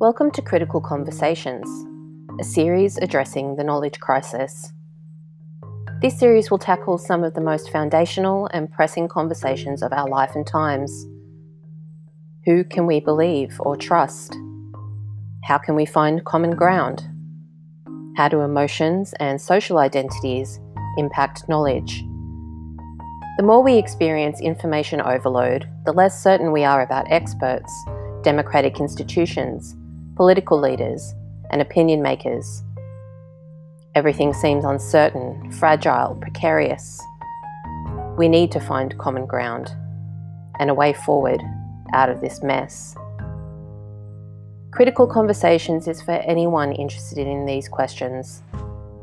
Welcome to Critical Conversations, a series addressing the knowledge crisis. This series will tackle some of the most foundational and pressing conversations of our life and times. Who can we believe or trust? How can we find common ground? How do emotions and social identities impact knowledge? The more we experience information overload, the less certain we are about experts, democratic institutions, political leaders, and opinion makers. Everything seems uncertain, fragile, precarious. We need to find common ground and a way forward out of this mess. Critical Conversations is for anyone interested in these questions,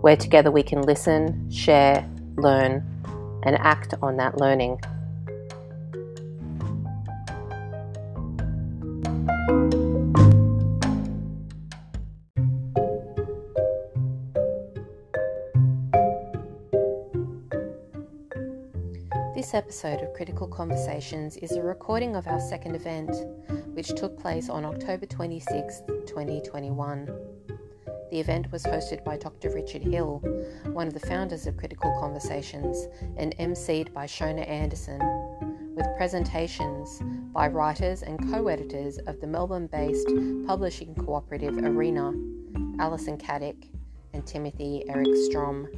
where together we can listen, share, learn, and act on that learning. This episode of Critical Conversations is a recording of our second event, which took place on October 26, 2021. The event was hosted by Dr. Richard Hill, one of the founders of Critical Conversations, and emceed by Shona Anderson, with presentations by writers and co editors of the Melbourne based publishing cooperative Arena, Alison Caddick and Timothy Eric Strom.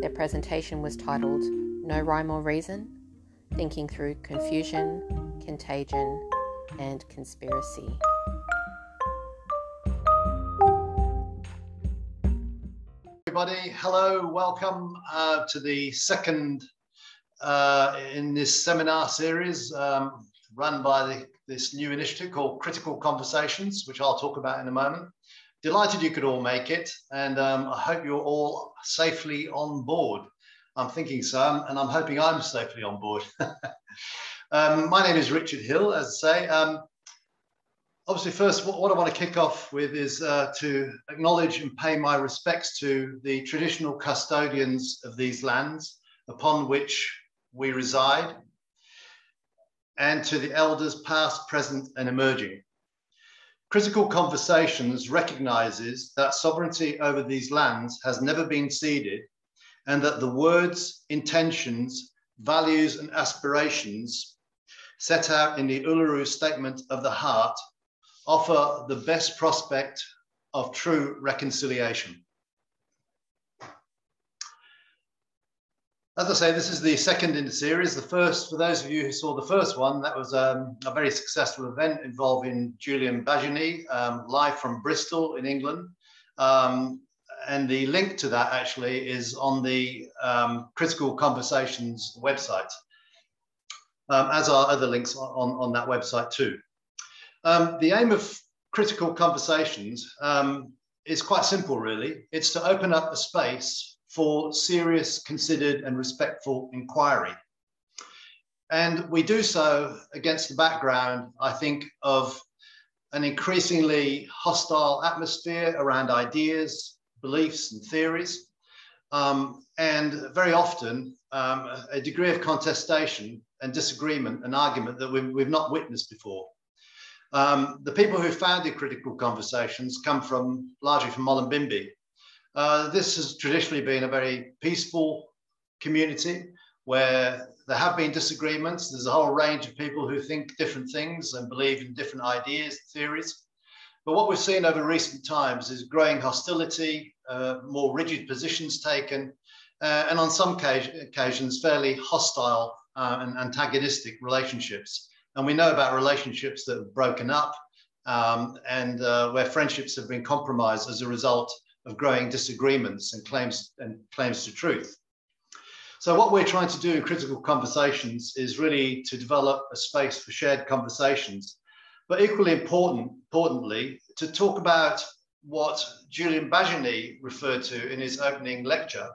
Their presentation was titled No Rhyme or Reason Thinking Through Confusion, Contagion, and Conspiracy. everybody. Hello, welcome uh, to the second uh, in this seminar series um, run by the, this new initiative called Critical Conversations, which I'll talk about in a moment. Delighted you could all make it, and um, I hope you're all safely on board. I'm thinking so, and I'm hoping I'm safely on board. um, my name is Richard Hill, as I say. Um, obviously, first, what, what, I want to kick off with is uh, to acknowledge and pay my respects to the traditional custodians of these lands upon which we reside, and to the elders past, present, and emerging. Critical Conversations recognizes that sovereignty over these lands has never been ceded, and that the words, intentions, values, and aspirations set out in the Uluru Statement of the Heart offer the best prospect of true reconciliation. As I say, this is the second in the series. The first, for those of you who saw the first one, that was um, a very successful event involving Julian Baggini, um, live from Bristol in England. Um, and the link to that actually is on the um, Critical Conversations website, um, as are other links on, on that website too. Um, the aim of critical conversations um, is quite simple, really. It's to open up a space for serious, considered, and respectful inquiry. And we do so against the background, I think, of an increasingly hostile atmosphere around ideas, beliefs, and theories. Um, and very often, um, a degree of contestation and disagreement and argument that we've, we've not witnessed before. Um, the people who founded Critical Conversations come from largely from Mullumbimby. Uh, this has traditionally been a very peaceful community where there have been disagreements. There's a whole range of people who think different things and believe in different ideas, theories. But what we've seen over recent times is growing hostility, uh, more rigid positions taken, uh, and on some occasions, fairly hostile uh, and antagonistic relationships. And we know about relationships that have broken up um, and uh, where friendships have been compromised as a result of growing disagreements and claims and claims to truth. So what we're trying to do in critical conversations is really to develop a space for shared conversations, but equally important, importantly, to talk about what Julian Baggini referred to in his opening lecture,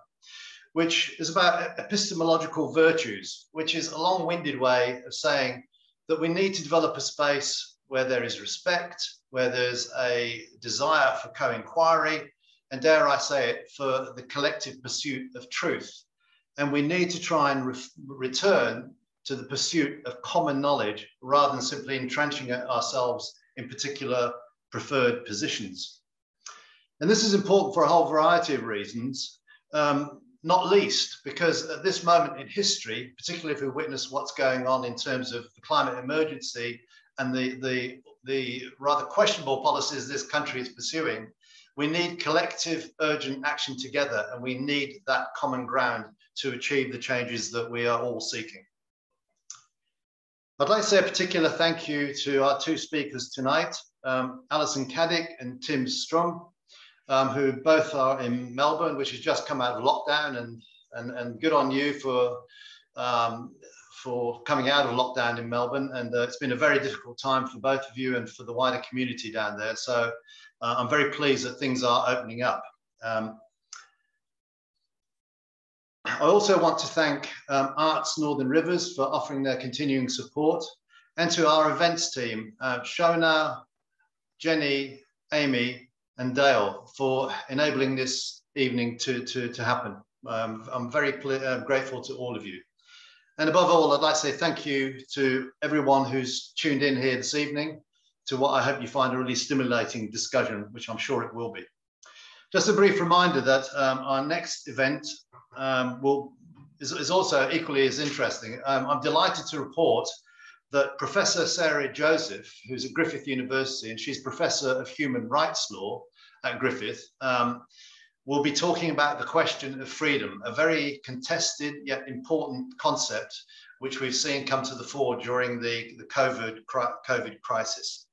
which is about epistemological virtues, which is a long-winded way of saying that we need to develop a space where there is respect, where there's a desire for co inquiry, and dare I say it, for the collective pursuit of truth. And we need to try and re- return to the pursuit of common knowledge rather than simply entrenching ourselves in particular preferred positions. And this is important for a whole variety of reasons, um, not least because at this moment in history, particularly if we witness what's going on in terms of the climate emergency and the, the, the rather questionable policies this country is pursuing, we need collective urgent action together and we need that common ground to achieve the changes that we are all seeking. I'd like to say a particular thank you to our two speakers tonight, um, Alison Caddick and Tim Strom, um, who both are in Melbourne, which has just come out of lockdown, and and, and good on you for um, for coming out of lockdown in Melbourne. And uh, it's been a very difficult time for both of you and for the wider community down there. So uh, I'm very pleased that things are opening up. Um, I also want to thank um, Arts Northern Rivers for offering their continuing support and to our events team, uh, Shona, Jenny, Amy, and Dale for enabling this evening to, to, to happen. Um, I'm very uh, grateful to all of you. And above all, I'd like to say thank you to everyone who's tuned in here this evening to what I hope you find a really stimulating discussion, which I'm sure it will be. Just a brief reminder that um, our next event um, will, is, is, also equally as interesting. Um, I'm delighted to report that Professor Sarah Joseph, who's at Griffith University, and she's Professor of Human Rights Law at Griffith, um, will be talking about the question of freedom, a very contested yet important concept which we've seen come to the fore during the, the COVID, COVID crisis.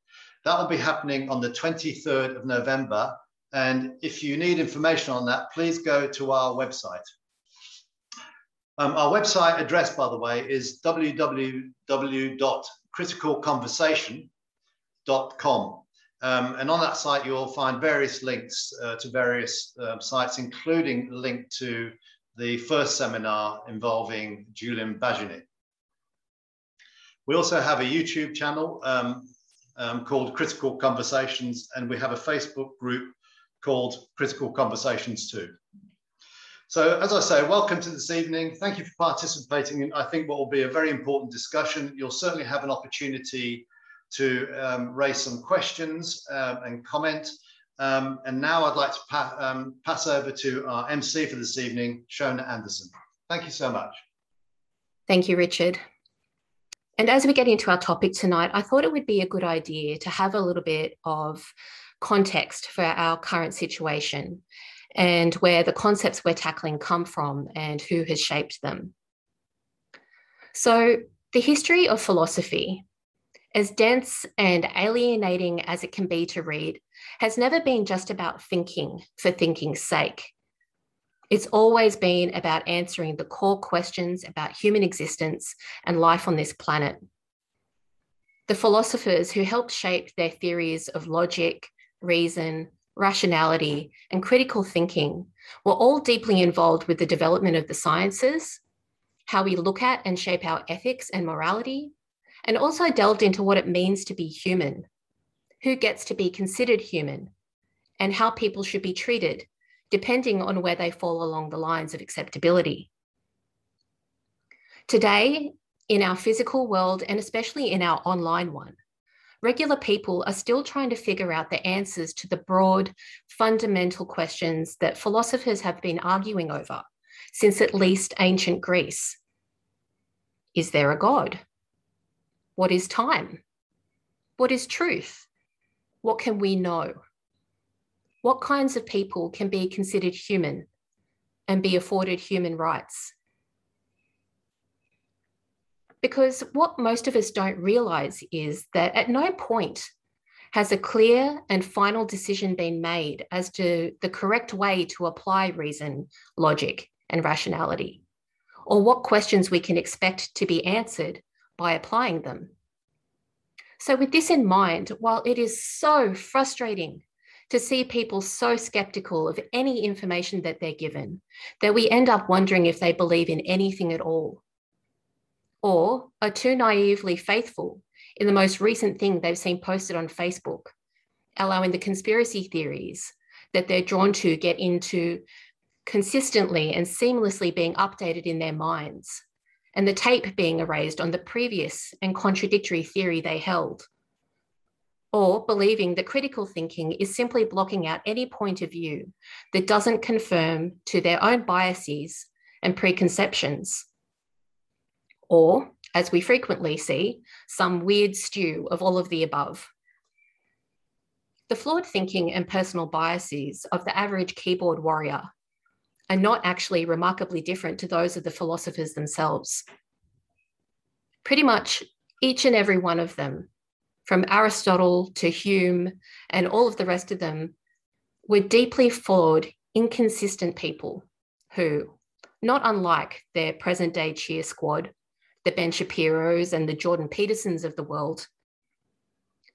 That will be happening on the 23rd of November. And if you need information on that, please go to our website. Um, our website address, by the way, is www.criticalconversation.com. Um, and on that site, you'll find various links uh, to various um, sites, including a link to the first seminar involving Julian Baggini. We also have a YouTube channel um, um, called Critical Conversations, and we have a Facebook group called Critical Conversations too. So as I say, welcome to this evening. Thank you for participating in, I think, what will be a very important discussion. You'll certainly have an opportunity to um, raise some questions um, and comment. Um, and now I'd like to pa um, pass over to our MC for this evening, Shona Anderson. Thank you so much. Thank you, Richard. And as we get into our topic tonight, I thought it would be a good idea to have a little bit of context for our current situation and where the concepts we're tackling come from and who has shaped them. So, the history of philosophy, as dense and alienating as it can be to read, has never been just about thinking for thinking's sake. It's always been about answering the core questions about human existence and life on this planet. The philosophers who helped shape their theories of logic, reason, rationality, and critical thinking were all deeply involved with the development of the sciences, how we look at and shape our ethics and morality, and also delved into what it means to be human, who gets to be considered human, and how people should be treated, depending on where they fall along the lines of acceptability. Today, in our physical world, and especially in our online one, regular people are still trying to figure out the answers to the broad, fundamental questions that philosophers have been arguing over since at least ancient Greece. Is there a God? What is time? What is truth? What can we know? What kinds of people can be considered human and be afforded human rights? Because what most of us don't realize is that at no point has a clear and final decision been made as to the correct way to apply reason, logic, and rationality, or what questions we can expect to be answered by applying them. So, with this in mind, while it is so frustrating to see people so skeptical of any information that they're given that we end up wondering if they believe in anything at all, or are too naively faithful in the most recent thing they've seen posted on Facebook, allowing the conspiracy theories that they're drawn to get into consistently and seamlessly being updated in their minds, and the tape being erased on the previous and contradictory theory they held. or believing that critical thinking is simply blocking out any point of view that doesn't confirm to their own biases and preconceptions. Or, as we frequently see, some weird stew of all of the above. The flawed thinking and personal biases of the average keyboard warrior are not actually remarkably different to those of the philosophers themselves. Pretty much each and every one of them from Aristotle to Hume and all of the rest of them, were deeply flawed, inconsistent people who, not unlike their present day cheer squad, the Ben Shapiro's and the Jordan Petersons of the world,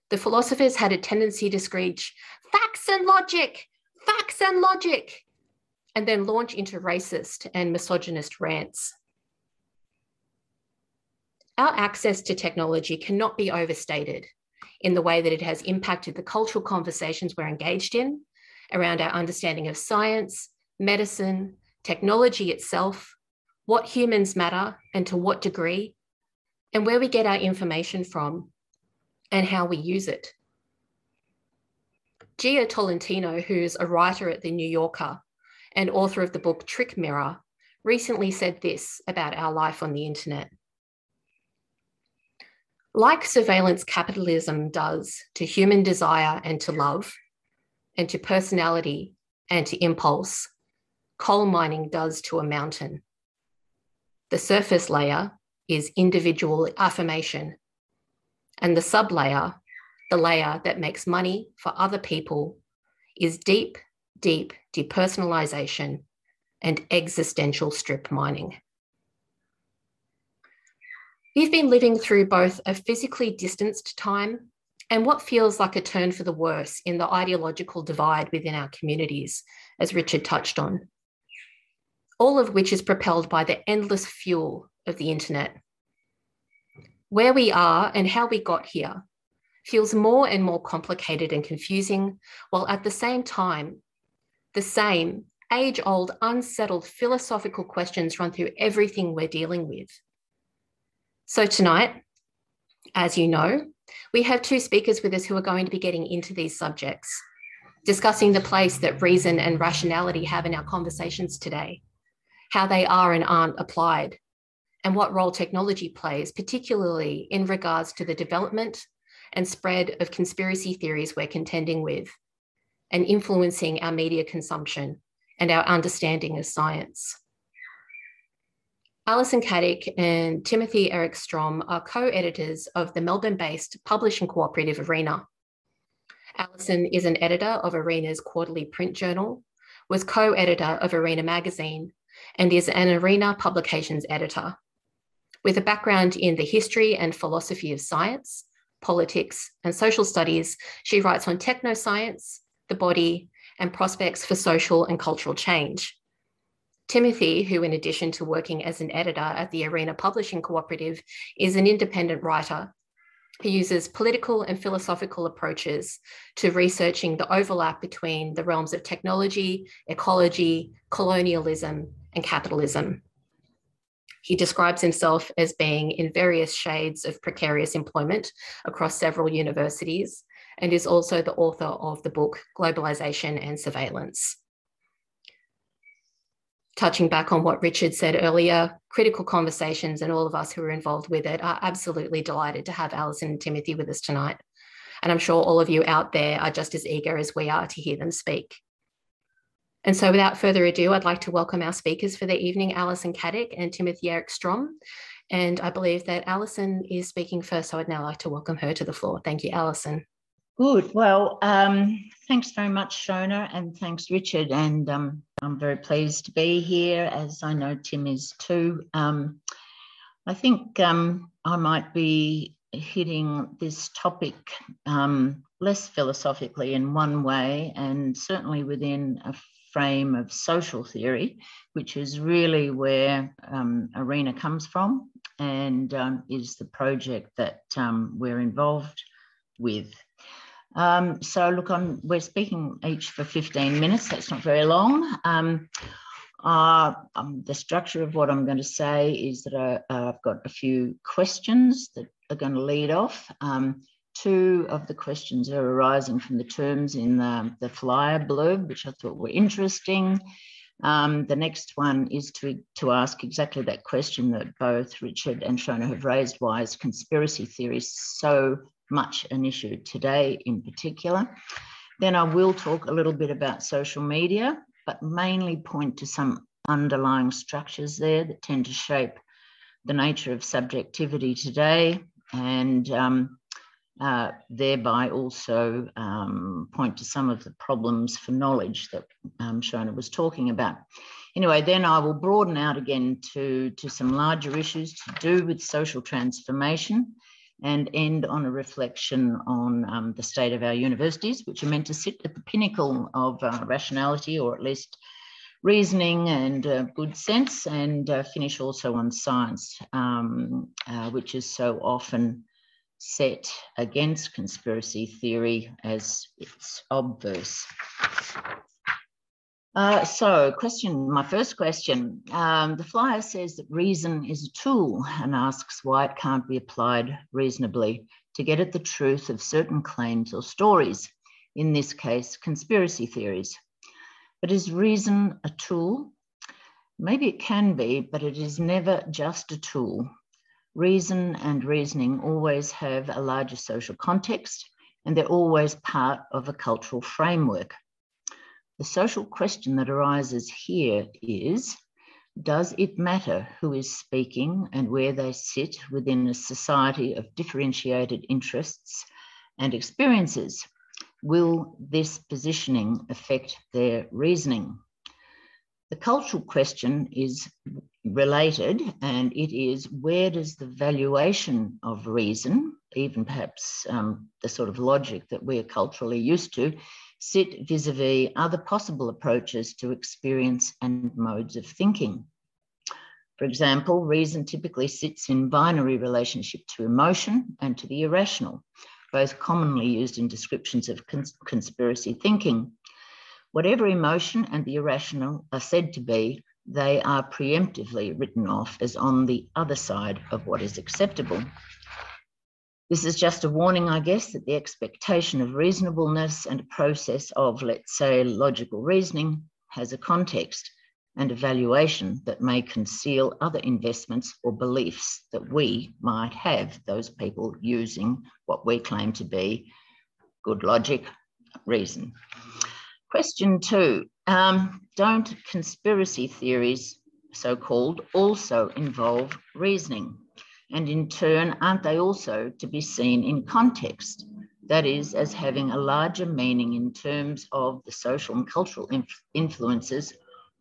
the philosophers had a tendency to screech, facts and logic, facts and logic, and then launch into racist and misogynist rants. Our access to technology cannot be overstated in the way that it has impacted the cultural conversations we're engaged in around our understanding of science, medicine, technology itself, what humans matter and to what degree, and where we get our information from and how we use it. Jia Tolentino, who's a writer at The New Yorker and author of the book Trick Mirror, recently said this about our life on the internet. Like surveillance capitalism does to human desire and to love, and to personality and to impulse, coal mining does to a mountain. The surface layer is individual affirmation, and the sublayer, the layer that makes money for other people, is deep, deep depersonalization and existential strip mining. We've been living through both a physically distanced time and what feels like a turn for the worse in the ideological divide within our communities, as Richard touched on. All of which is propelled by the endless fuel of the internet. Where we are and how we got here feels more and more complicated and confusing, while at the same time, the same age old, unsettled philosophical questions run through everything we're dealing with. So, tonight, as you know, we have two speakers with us who are going to be getting into these subjects, discussing the place that reason and rationality have in our conversations today, how they are and aren't applied, and what role technology plays, particularly in regards to the development and spread of conspiracy theories we're contending with and influencing our media consumption and our understanding of science. Alison Caddick and Timothy Eric Strom are co editors of the Melbourne based publishing cooperative Arena. Alison is an editor of Arena's quarterly print journal, was co editor of Arena magazine, and is an Arena publications editor. With a background in the history and philosophy of science, politics, and social studies, she writes on technoscience, the body, and prospects for social and cultural change. Timothy, who, in addition to working as an editor at the Arena Publishing Cooperative, is an independent writer who uses political and philosophical approaches to researching the overlap between the realms of technology, ecology, colonialism, and capitalism. He describes himself as being in various shades of precarious employment across several universities and is also the author of the book Globalization and Surveillance touching back on what Richard said earlier, critical conversations and all of us who are involved with it are absolutely delighted to have Alison and Timothy with us tonight. And I'm sure all of you out there are just as eager as we are to hear them speak. And so without further ado, I'd like to welcome our speakers for the evening, Alison Caddick and Timothy Eric Strom. And I believe that Alison is speaking first, so I'd now like to welcome her to the floor. Thank you, Alison. Good. Well, um, thanks very much, Shona, and thanks, Richard. And um, I'm very pleased to be here, as I know Tim is too. Um, I think um, I might be hitting this topic um, less philosophically in one way, and certainly within a frame of social theory, which is really where um, Arena comes from and is the project that we're involved with. Um, so look, I'm, we're speaking each for 15 minutes. That's not very long. Um, uh, um, the structure of what I'm going to say is that I, have got a few questions that are going to lead off. Um, two of the questions are arising from the terms in the, the flyer blurb, which I thought were interesting. Um, the next one is to, to ask exactly that question that both Richard and Shona have raised. Why is conspiracy theory so much an issue today in particular? Then I will talk a little bit about social media, but mainly point to some underlying structures there that tend to shape the nature of subjectivity today and um, uh, thereby also um, point to some of the problems for knowledge that um, Shona was talking about. Anyway, then I will broaden out again to, to some larger issues to do with social transformation and end on a reflection on um, the state of our universities, which are meant to sit at the pinnacle of uh, rationality or at least reasoning and uh, good sense, and uh, finish also on science, um, uh, which is so often set against conspiracy theory as its obverse. Uh, so, question. My first question: um, the flyer says that reason is a tool, and asks why it can't be applied reasonably to get at the truth of certain claims or stories. In this case, conspiracy theories. But is reason a tool? Maybe it can be, but it is never just a tool. Reason and reasoning always have a larger social context and they're always part of a cultural framework. The social question that arises here is Does it matter who is speaking and where they sit within a society of differentiated interests and experiences? Will this positioning affect their reasoning? The cultural question is related, and it is where does the valuation of reason, even perhaps um, the sort of logic that we're culturally used to, sit vis a vis other possible approaches to experience and modes of thinking? For example, reason typically sits in binary relationship to emotion and to the irrational, both commonly used in descriptions of cons- conspiracy thinking. Whatever emotion and the irrational are said to be, they are preemptively written off as on the other side of what is acceptable. This is just a warning, I guess, that the expectation of reasonableness and a process of, let's say, logical reasoning has a context and evaluation that may conceal other investments or beliefs that we might have, those people using what we claim to be good logic, reason. Question two um, Don't conspiracy theories, so called, also involve reasoning? And in turn, aren't they also to be seen in context? That is, as having a larger meaning in terms of the social and cultural inf- influences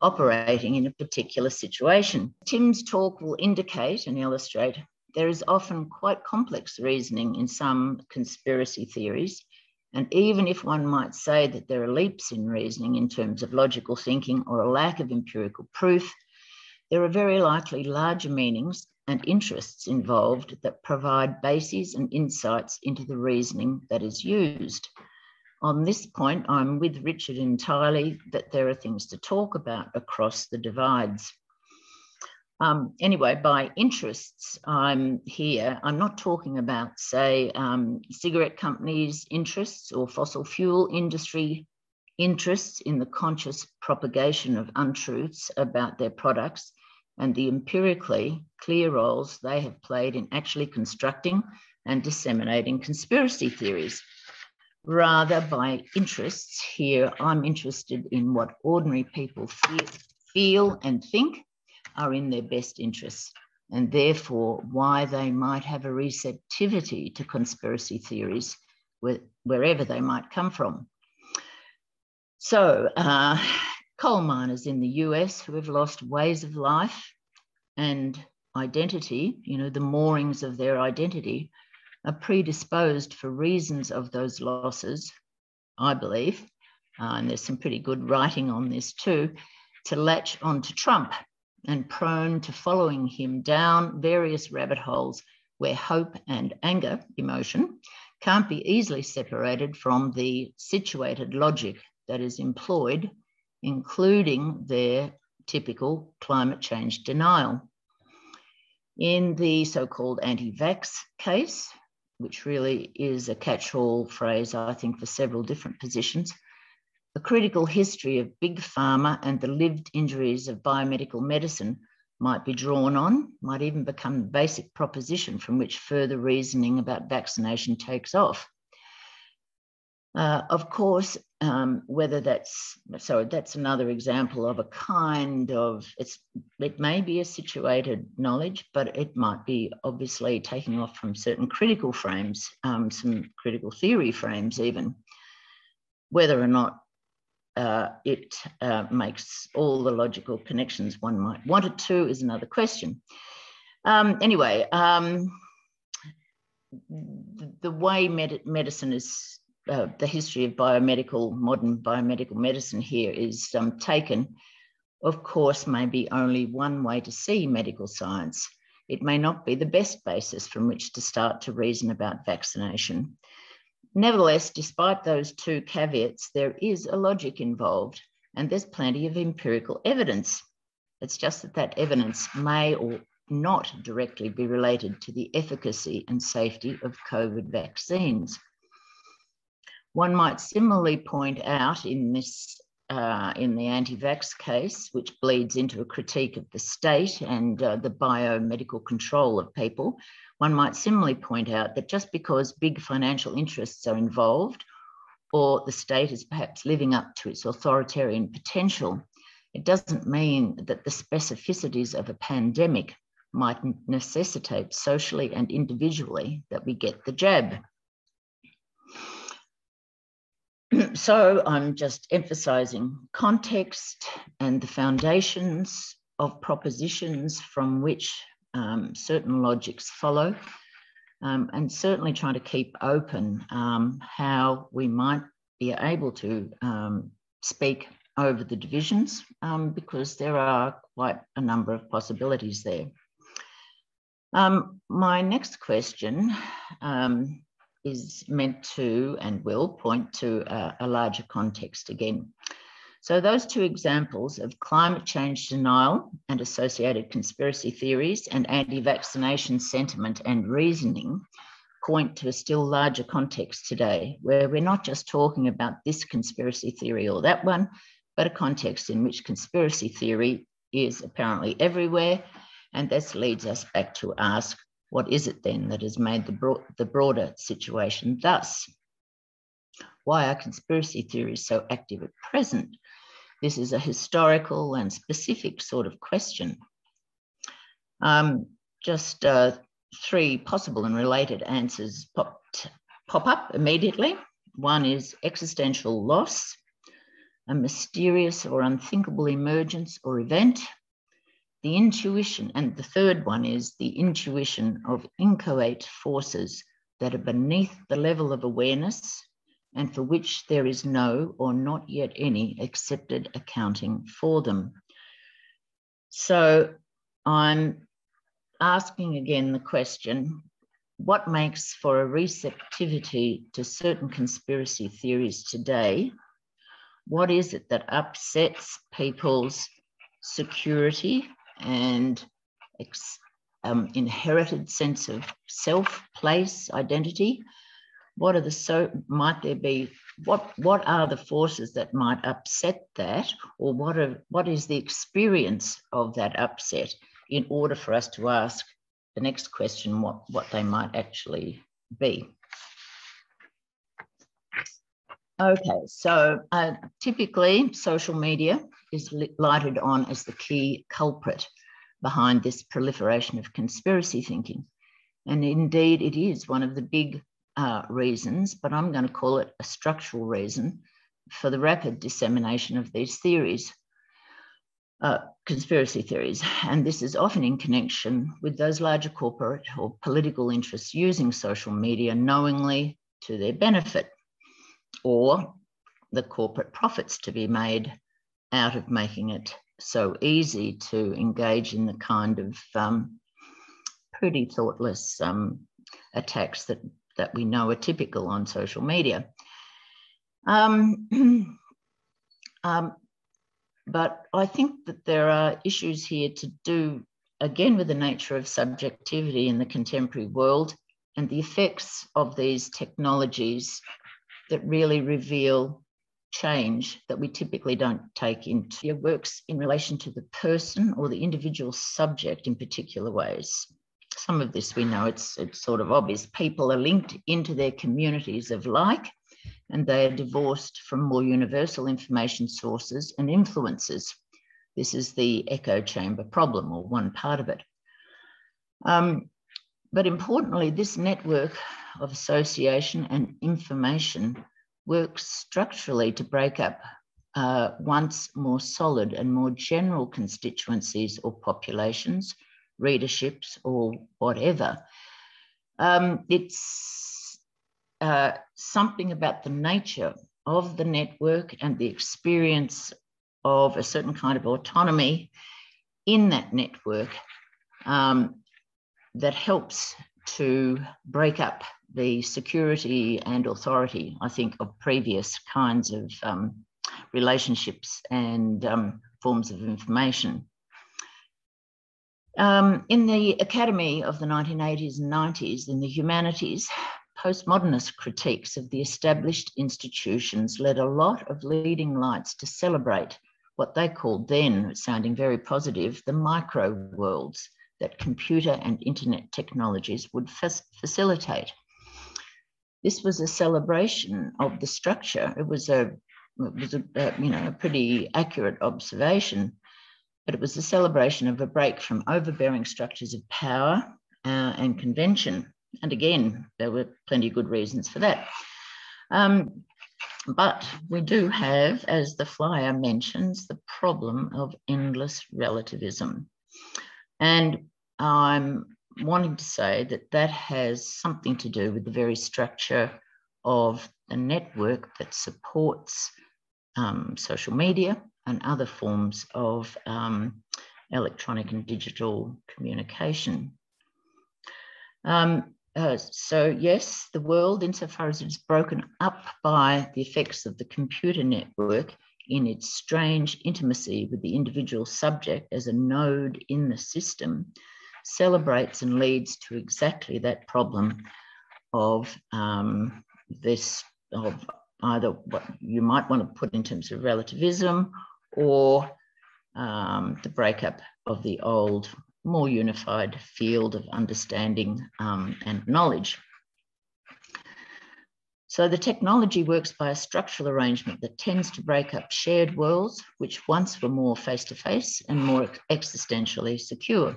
operating in a particular situation. Tim's talk will indicate and illustrate there is often quite complex reasoning in some conspiracy theories and even if one might say that there are leaps in reasoning in terms of logical thinking or a lack of empirical proof, there are very likely larger meanings and interests involved that provide bases and insights into the reasoning that is used. On this point, I'm with Richard entirely that there are things to talk about across the divides. Um, anyway, by interests, I'm here. I'm not talking about, say, um, cigarette companies' interests or fossil fuel industry interests in the conscious propagation of untruths about their products and the empirically clear roles they have played in actually constructing and disseminating conspiracy theories. Rather, by interests here, I'm interested in what ordinary people feel, and think are in their best interests, and therefore why they might have a receptivity to conspiracy theories wherever they might come from. So, uh, coal miners in the US who have lost ways of life and identity, you know, the moorings of their identity, are predisposed for reasons of those losses, I believe, uh, and there's some pretty good writing on this too, to latch onto Trump and prone to following him down various rabbit holes where hope and anger, emotion, can't be easily separated from the situated logic that is employed, including their typical climate change denial. In the so called anti vax case, which really is a catch all phrase, I think, for several different positions. the critical history of big pharma and the lived injuries of biomedical medicine might be drawn on, might even become the basic proposition from which further reasoning about vaccination takes off. Uh, of course, um, whether that's so that's another example of a kind of it's it may be a situated knowledge, but it might be obviously taking off from certain critical frames, um, some critical theory frames even. Whether or not uh, it uh, makes all the logical connections one might want it to is another question. Um, anyway, um, the, the, way med medicine is, uh, the history of biomedical, modern biomedical medicine here is um, taken, of course, may be only one way to see medical science. It may not be the best basis from which to start to reason about vaccination. Nevertheless, despite those two caveats, there is a logic involved and there's plenty of empirical evidence. It's just that that evidence may or not directly be related to the efficacy and safety of COVID vaccines. One might similarly point out in this uh, in the anti-vax case, which bleeds into a critique of the state and uh, the biomedical control of people, one might similarly point out that just because big financial interests are involved, or the state is perhaps living up to its authoritarian potential, it doesn't mean that the specificities of a pandemic might necessitate socially and individually that we get the jab. So I'm just emphasizing context and the foundations of propositions from which um, certain logics follow, um, and certainly trying to keep open um, how we might be able to um, speak over the divisions um, because there are quite a number of possibilities there. Um, my next question is meant to and will point to a, a larger context again. So those two examples of climate change denial and associated conspiracy theories and anti-vaccination sentiment and reasoning point to a still larger context today, where we're not just talking about this conspiracy theory or that one, but a context in which conspiracy theory is apparently everywhere. And this leads us back to ask, what is it then that has made the, the broader situation thus? Why are conspiracy theories so active at present? This is a historical and specific sort of question. Um, just uh, three possible and related answers popped, pop up immediately. One is existential loss, a mysterious or unthinkable emergence or event. The intuition, and the third one is the intuition of inchoate forces that are beneath the level of awareness and for which there is no or not yet any accepted accounting for them. So I'm asking again the question what makes for a receptivity to certain conspiracy theories today? What is it that upsets people's security and um, inherited sense of self, place, identity? what are the so might there be what what are the forces that might upset that or what are what is the experience of that upset in order for us to ask the next question what what they might actually be okay so uh, typically social media is lighted on as the key culprit behind this proliferation of conspiracy thinking and indeed it is one of the big uh, reasons, but I'm going to call it a structural reason for the rapid dissemination of these theories, uh, conspiracy theories. And this is often in connection with those larger corporate or political interests using social media knowingly to their benefit, or the corporate profits to be made out of making it so easy to engage in the kind of um, pretty thoughtless um, attacks that that we know are typical on social media. Um, um, but I think that there are issues here to do, again, with the nature of subjectivity in the contemporary world and the effects of these technologies that really reveal change that we typically don't take into your works in relation to the person or the individual subject in particular ways. Some of this we know it's, it's sort of obvious. People are linked into their communities of like, and they are divorced from more universal information sources and influences. This is the echo chamber problem, or one part of it. Um, but importantly, this network of association and information works structurally to break up uh, once more solid and more general constituencies or populations, readerships, or whatever. Um, it's uh, something about the nature of the network and the experience of a certain kind of autonomy in that network um, that helps to break up the security and authority, I think, of previous kinds of um, relationships and um, forms of information. Um, in the academy of the 1980s and 90s, in the humanities, postmodernist critiques of the established institutions led a lot of leading lights to celebrate what they called then, sounding very positive, the micro worlds that computer and internet technologies would facilitate. This was a celebration of the structure. It was a, it was a, a, you know a pretty accurate observation, but it was a celebration of a break from overbearing structures of power uh, and convention. And again, there were plenty of good reasons for that. Um, but we do have, as the flyer mentions, the problem of endless relativism. And I'm wanting to say that that has something to do with the very structure of the network that supports um, social media and other forms of um, electronic and digital communication. Um, uh, so yes, the world, insofar as it's broken up by the effects of the computer network in its strange intimacy with the individual subject as a node in the system, celebrates and leads to exactly that problem of um, this, of either what you might want to put in terms of relativism or um, the breakup of the old, more unified field of understanding um, and knowledge. So the technology works by a structural arrangement that tends to break up shared worlds, which once were more face-to-face -face and more existentially secure.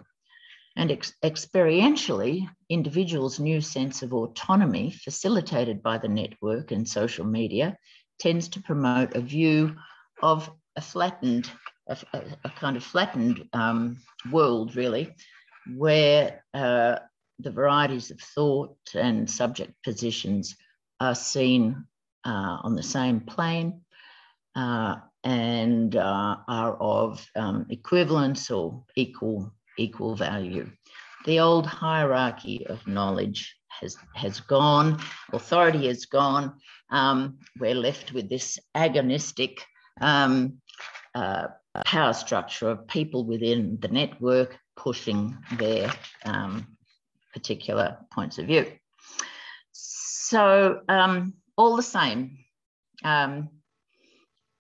And ex experientially, individuals' new sense of autonomy, facilitated by the network and social media, tends to promote a view of a flattened, a, a kind of flattened um, world, really, where uh, the varieties of thought and subject positions are seen uh, on the same plane uh, and uh, are of um, equivalence or equal equal value. The old hierarchy of knowledge has, has gone, authority has gone. Um, we're left with this agonistic um, uh, power structure of people within the network pushing their um, particular points of view. So, um, all the same, um,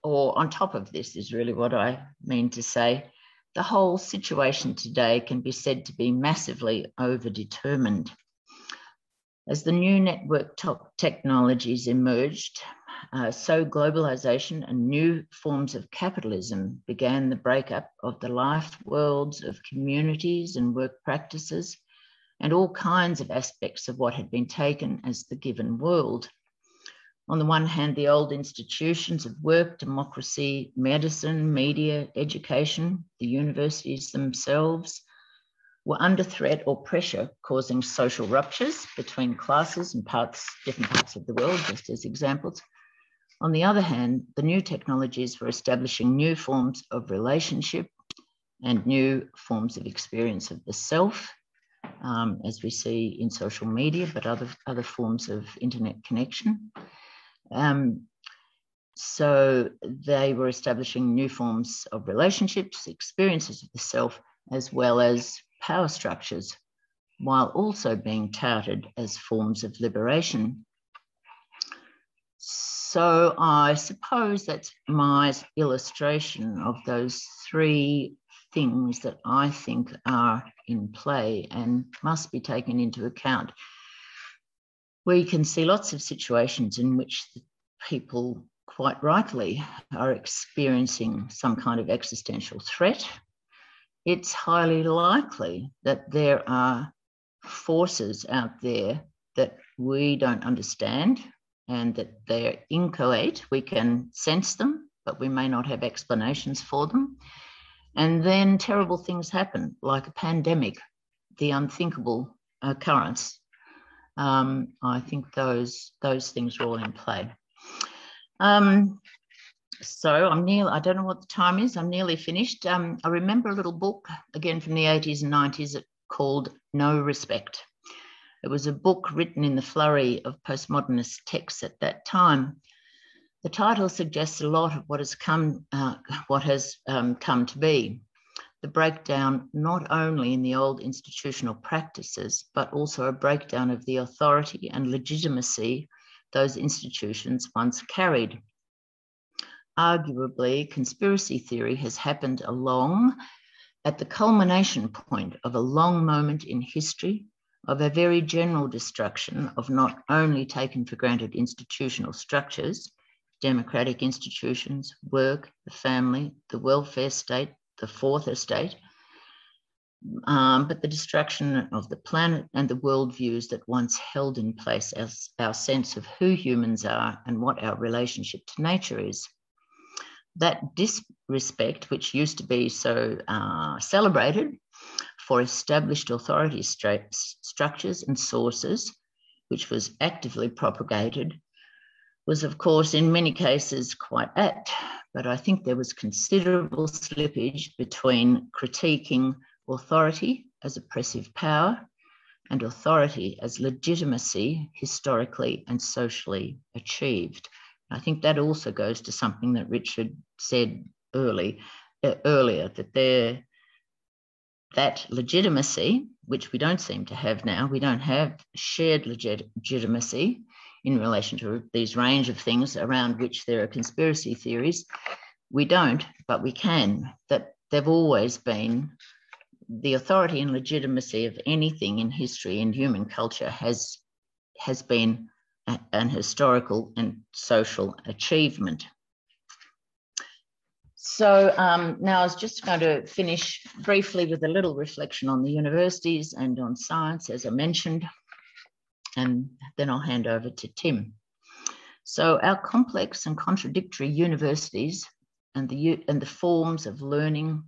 or on top of this, is really what I mean to say the whole situation today can be said to be massively overdetermined. As the new network technologies emerged, uh, so globalization and new forms of capitalism began the breakup of the life worlds of communities and work practices and all kinds of aspects of what had been taken as the given world on the one hand, the old institutions of work, democracy, medicine, media, education, the universities themselves were under threat or pressure, causing social ruptures between classes and parts, different parts of the world, just as examples. On the other hand, the new technologies were establishing new forms of relationship and new forms of experience of the self, um, as we see in social media, but other, other forms of internet connection. Um, so they were establishing new forms of relationships, experiences of the self, as well as power structures while also being touted as forms of liberation. So I suppose that's my illustration of those three things that I think are in play and must be taken into account. We can see lots of situations in which people quite rightly are experiencing some kind of existential threat. It's highly likely that there are forces out there that we don't understand and that they're inchoate. We can sense them, but we may not have explanations for them. And then terrible things happen, like a pandemic, the unthinkable occurrence. Um, I think those those things are all in play. Um, so I'm nearly, I don't know what the time is, I'm nearly finished. Um, I remember a little book, again from the 80s and 90s, called No Respect. It was a book written in the flurry of postmodernist texts at that time. The title suggests a lot of what has come, uh, what has um, come to be. The breakdown not only in the old institutional practices, but also a breakdown of the authority and legitimacy those institutions once carried. Arguably, conspiracy theory has happened along at the culmination point of a long moment in history of a very general destruction of not only taken for granted institutional structures, democratic institutions, work, the family, the welfare state, the fourth estate, um, but the destruction of the planet and the worldviews that once held in place our, our sense of who humans are and what our relationship to nature is. That disrespect, which used to be so uh, celebrated for established authority stru- structures and sources, which was actively propagated, was, of course, in many cases quite apt. But I think there was considerable slippage between critiquing authority as oppressive power and authority as legitimacy historically and socially achieved. I think that also goes to something that Richard said early, uh, earlier, that there, that legitimacy, which we don't seem to have now, we don't have shared legit- legitimacy in relation to these range of things around which there are conspiracy theories. We don't, but we can, that they've always been the authority and legitimacy of anything in history and human culture has has been a, an historical and social achievement. So um, now I was just going to finish briefly with a little reflection on the universities and on science, as I mentioned, and then I'll hand over to Tim. So our complex and contradictory universities and the, and the forms of learning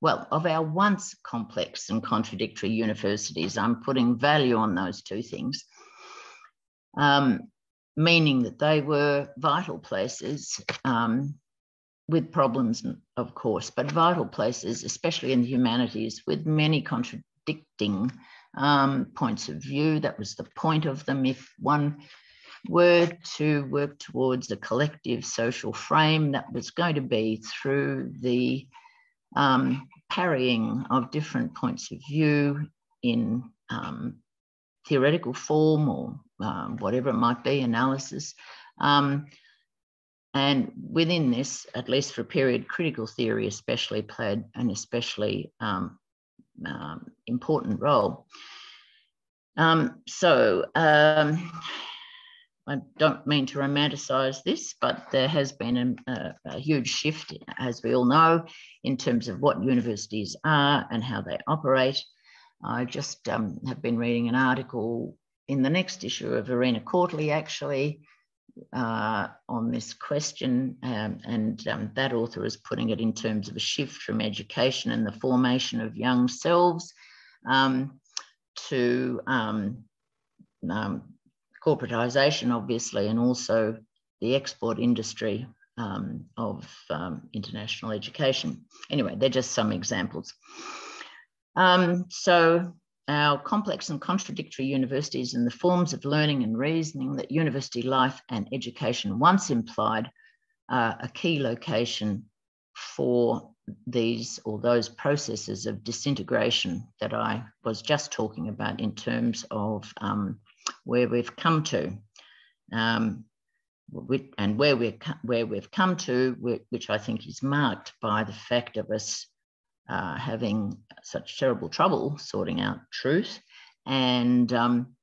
well, of our once complex and contradictory universities, I'm putting value on those two things, um, meaning that they were vital places um, with problems, of course, but vital places, especially in the humanities, with many contradicting um, points of view. That was the point of them. If one were to work towards a collective social frame, that was going to be through the um, parrying of different points of view in um, theoretical form or um, whatever it might be, analysis. Um, and within this, at least for a period, critical theory especially played an especially um, um, important role. Um, so I don't mean to romanticize this, but there has been a, a, huge shift, as we all know, in terms of what universities are and how they operate. I just um, have been reading an article in the next issue of Arena Quarterly, actually, uh, on this question. Um, and um, that author is putting it in terms of a shift from education and the formation of young selves um, to um, um, corporatisation, obviously, and also the export industry um, of international education. Anyway, they're just some examples. So our complex and contradictory universities and the forms of learning and reasoning that university life and education once implied are a key location for these or those processes of disintegration that I was just talking about in terms of um, where we've come to. Um, and where we're where we've come to, which I think is marked by the fact of us uh, having such terrible trouble sorting out truth, and um,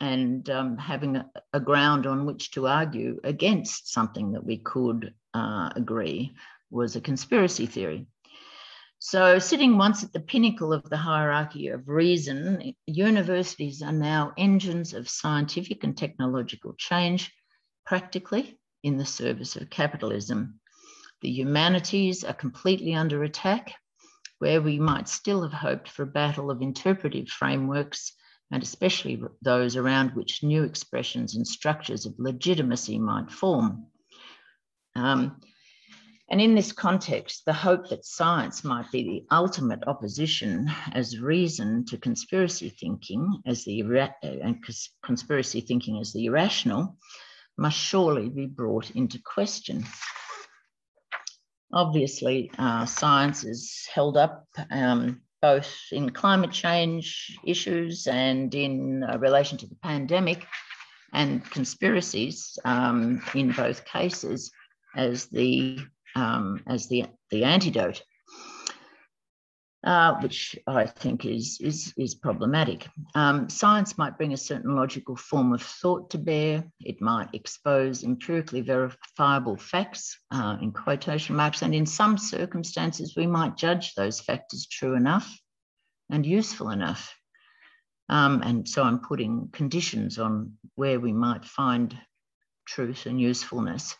and um, having a, a, ground on which to argue against something that we could uh, agree was a conspiracy theory. So, sitting once at the pinnacle of the hierarchy of reason, universities are now engines of scientific and technological change, practically in the service of capitalism. The humanities are completely under attack, where we might still have hoped for a battle of interpretive frameworks, and especially those around which new expressions and structures of legitimacy might form. Um, and in this context, the hope that science might be the ultimate opposition as reason to conspiracy thinking as the and conspiracy thinking as the irrational must surely be brought into question. Obviously, uh, science is held up um, both in climate change issues and in uh, relation to the pandemic, and conspiracies um, in both cases as the um, as the, the antidote, uh, which I think is, is, is problematic. Um, science might bring a certain logical form of thought to bear. It might expose empirically verifiable facts uh, in quotation marks, and in some circumstances, we might judge those facts as true enough and useful enough. Um, and so I'm putting conditions on where we might find truth and usefulness.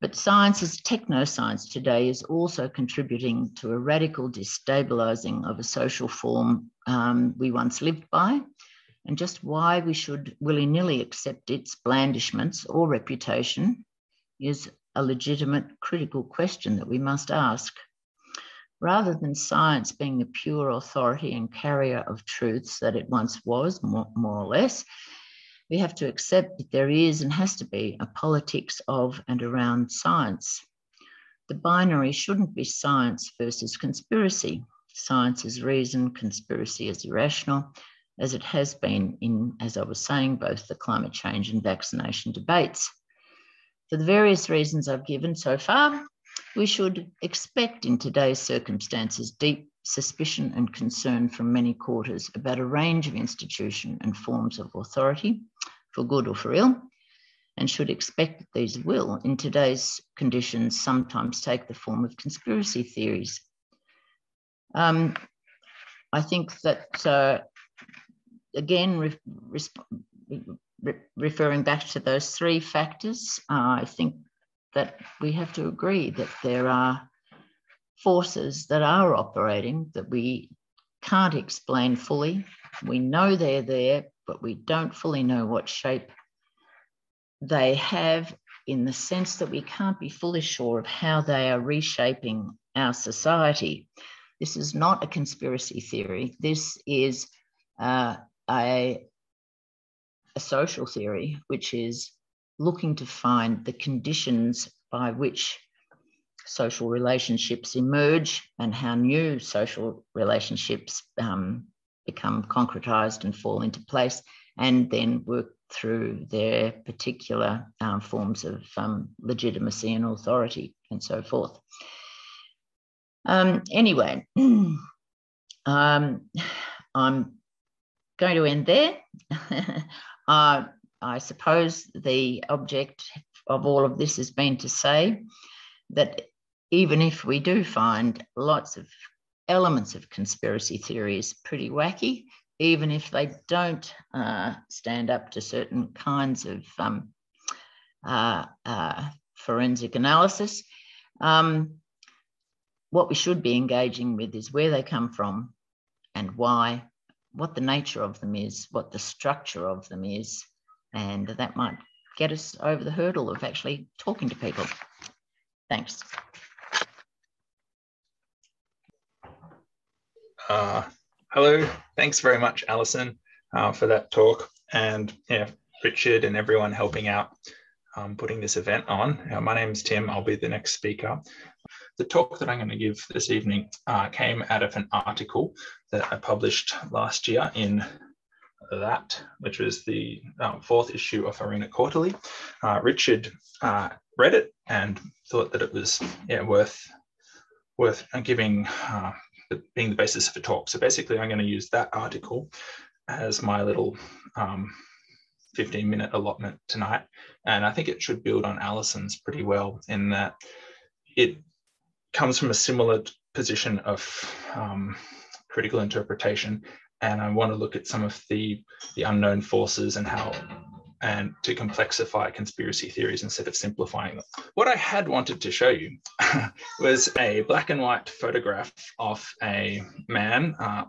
But science as technoscience today is also contributing to a radical destabilizing of a social form um, we once lived by, and just why we should willy nilly accept its blandishments or reputation is a legitimate critical question that we must ask. Rather than science being the pure authority and carrier of truths that it once was, more, more or less, we have to accept that there is and has to be a politics of and around science. The binary shouldn't be science versus conspiracy. Science is reason, conspiracy is irrational, as it has been in, as I was saying, both the climate change and vaccination debates. For the various reasons I've given so far, we should expect in today's circumstances deep suspicion and concern from many quarters about a range of institution and forms of authority, for good or for ill, and should expect that these will, in today's conditions, sometimes take the form of conspiracy theories. Um, I think that, uh, again, re re referring back to those three factors, uh, I think that we have to agree that there are forces that are operating that we can't explain fully. We know they're there, but we don't fully know what shape they have in the sense that we can't be fully sure of how they are reshaping our society. This is not a conspiracy theory. This is uh, a, a social theory, which is looking to find the conditions by which social relationships emerge and how new social relationships um, become concretized and fall into place, and then work through their particular um, forms of um, legitimacy and authority and so forth. Um, anyway, um, I'm going to end there. uh, I suppose the object of all of this has been to say that even if we do find lots of elements of conspiracy theories pretty wacky, even if they don't uh, stand up to certain kinds of um, uh, uh, forensic analysis. Um, what we should be engaging with is where they come from and why, what the nature of them is, what the structure of them is, and that might get us over the hurdle of actually talking to people. Thanks. Uh, hello, thanks very much, Alison, uh, for that talk, and yeah, Richard and everyone helping out um, putting this event on. Uh, my name is Tim. I'll be the next speaker. The talk that I'm going to give this evening uh, came out of an article that I published last year in that, which was the um, fourth issue of Arena Quarterly. Uh, Richard uh, read it and thought that it was yeah worth worth giving uh, being the basis of a talk. So basically, I'm going to use that article as my little um, 15 minute allotment tonight. And I think it should build on Alison's pretty well in that it comes from a similar position of um, critical interpretation. And I want to look at some of the, the unknown forces and how and to complexify conspiracy theories instead of simplifying them. What I had wanted to show you was a black and white photograph of a man uh,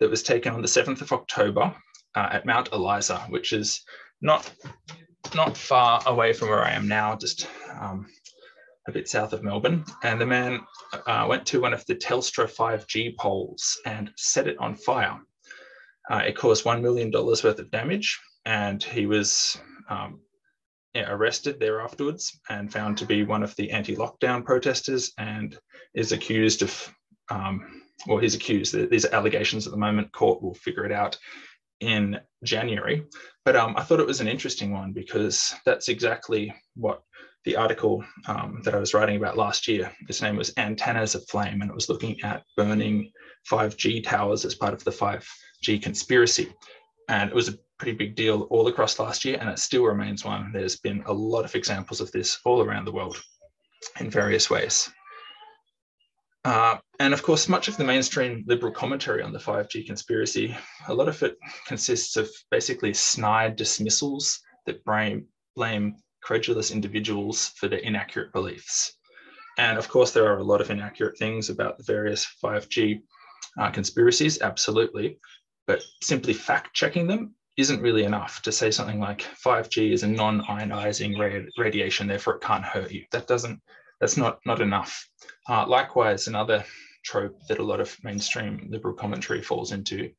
that was taken on the 7th of October uh, at Mount Eliza, which is not not far away from where I am now, just um, a bit south of Melbourne. And the man uh, went to one of the Telstra 5G poles and set it on fire. Uh, it caused $1 million worth of damage, and he was um, yeah, arrested there afterwards and found to be one of the anti lockdown protesters and is accused of, um, well, he's accused. These are allegations at the moment. Court will figure it out in January. But um, I thought it was an interesting one because that's exactly what the article um, that I was writing about last year, its name was Antennas of Flame, and it was looking at burning 5G towers as part of the 5G conspiracy. And it was a pretty big deal all across last year, and it still remains one. There's been a lot of examples of this all around the world in various ways. Uh, and of course, much of the mainstream liberal commentary on the 5G conspiracy, a lot of it consists of basically snide dismissals that blame, blame credulous individuals for their inaccurate beliefs. And of course, there are a lot of inaccurate things about the various 5G uh, conspiracies, absolutely. But simply fact checking them isn't really enough to say something like 5G is a non ionizing radiation, therefore it can't hurt you. That doesn't that's not not enough. Uh, likewise, another trope that a lot of mainstream liberal commentary falls into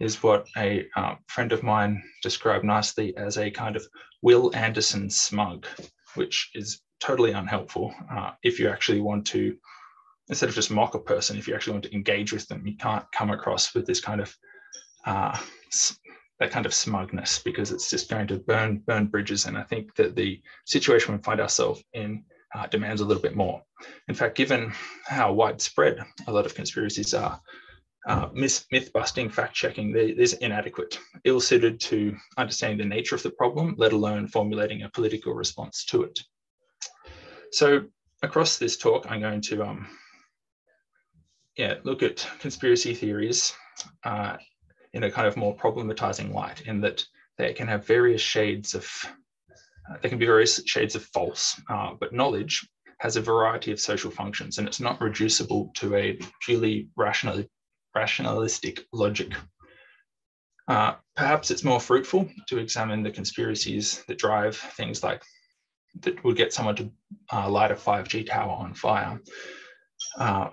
is what a uh, friend of mine described nicely as a kind of Wil Anderson smug, which is totally unhelpful uh, if you actually want to, instead of just mock a person, if you actually want to engage with them, you can't come across with this kind of uh, that kind of smugness because it's just going to burn burn bridges. And I think that the situation we find ourselves in uh, demands a little bit more. In fact, given how widespread a lot of conspiracies are, uh, myth, busting, fact checking, is inadequate, ill suited to understanding the nature of the problem, let alone formulating a political response to it. So, across this talk, I'm going to um, yeah, look at conspiracy theories uh, in a kind of more problematizing light, in that they can have various shades of uh, there can be various shades of false, uh, but knowledge has a variety of social functions and it's not reducible to a purely rational, rationalistic logic. Uh, perhaps it's more fruitful to examine the conspiracies that drive things like that would get someone to uh, light a 5G tower on fire. Uh,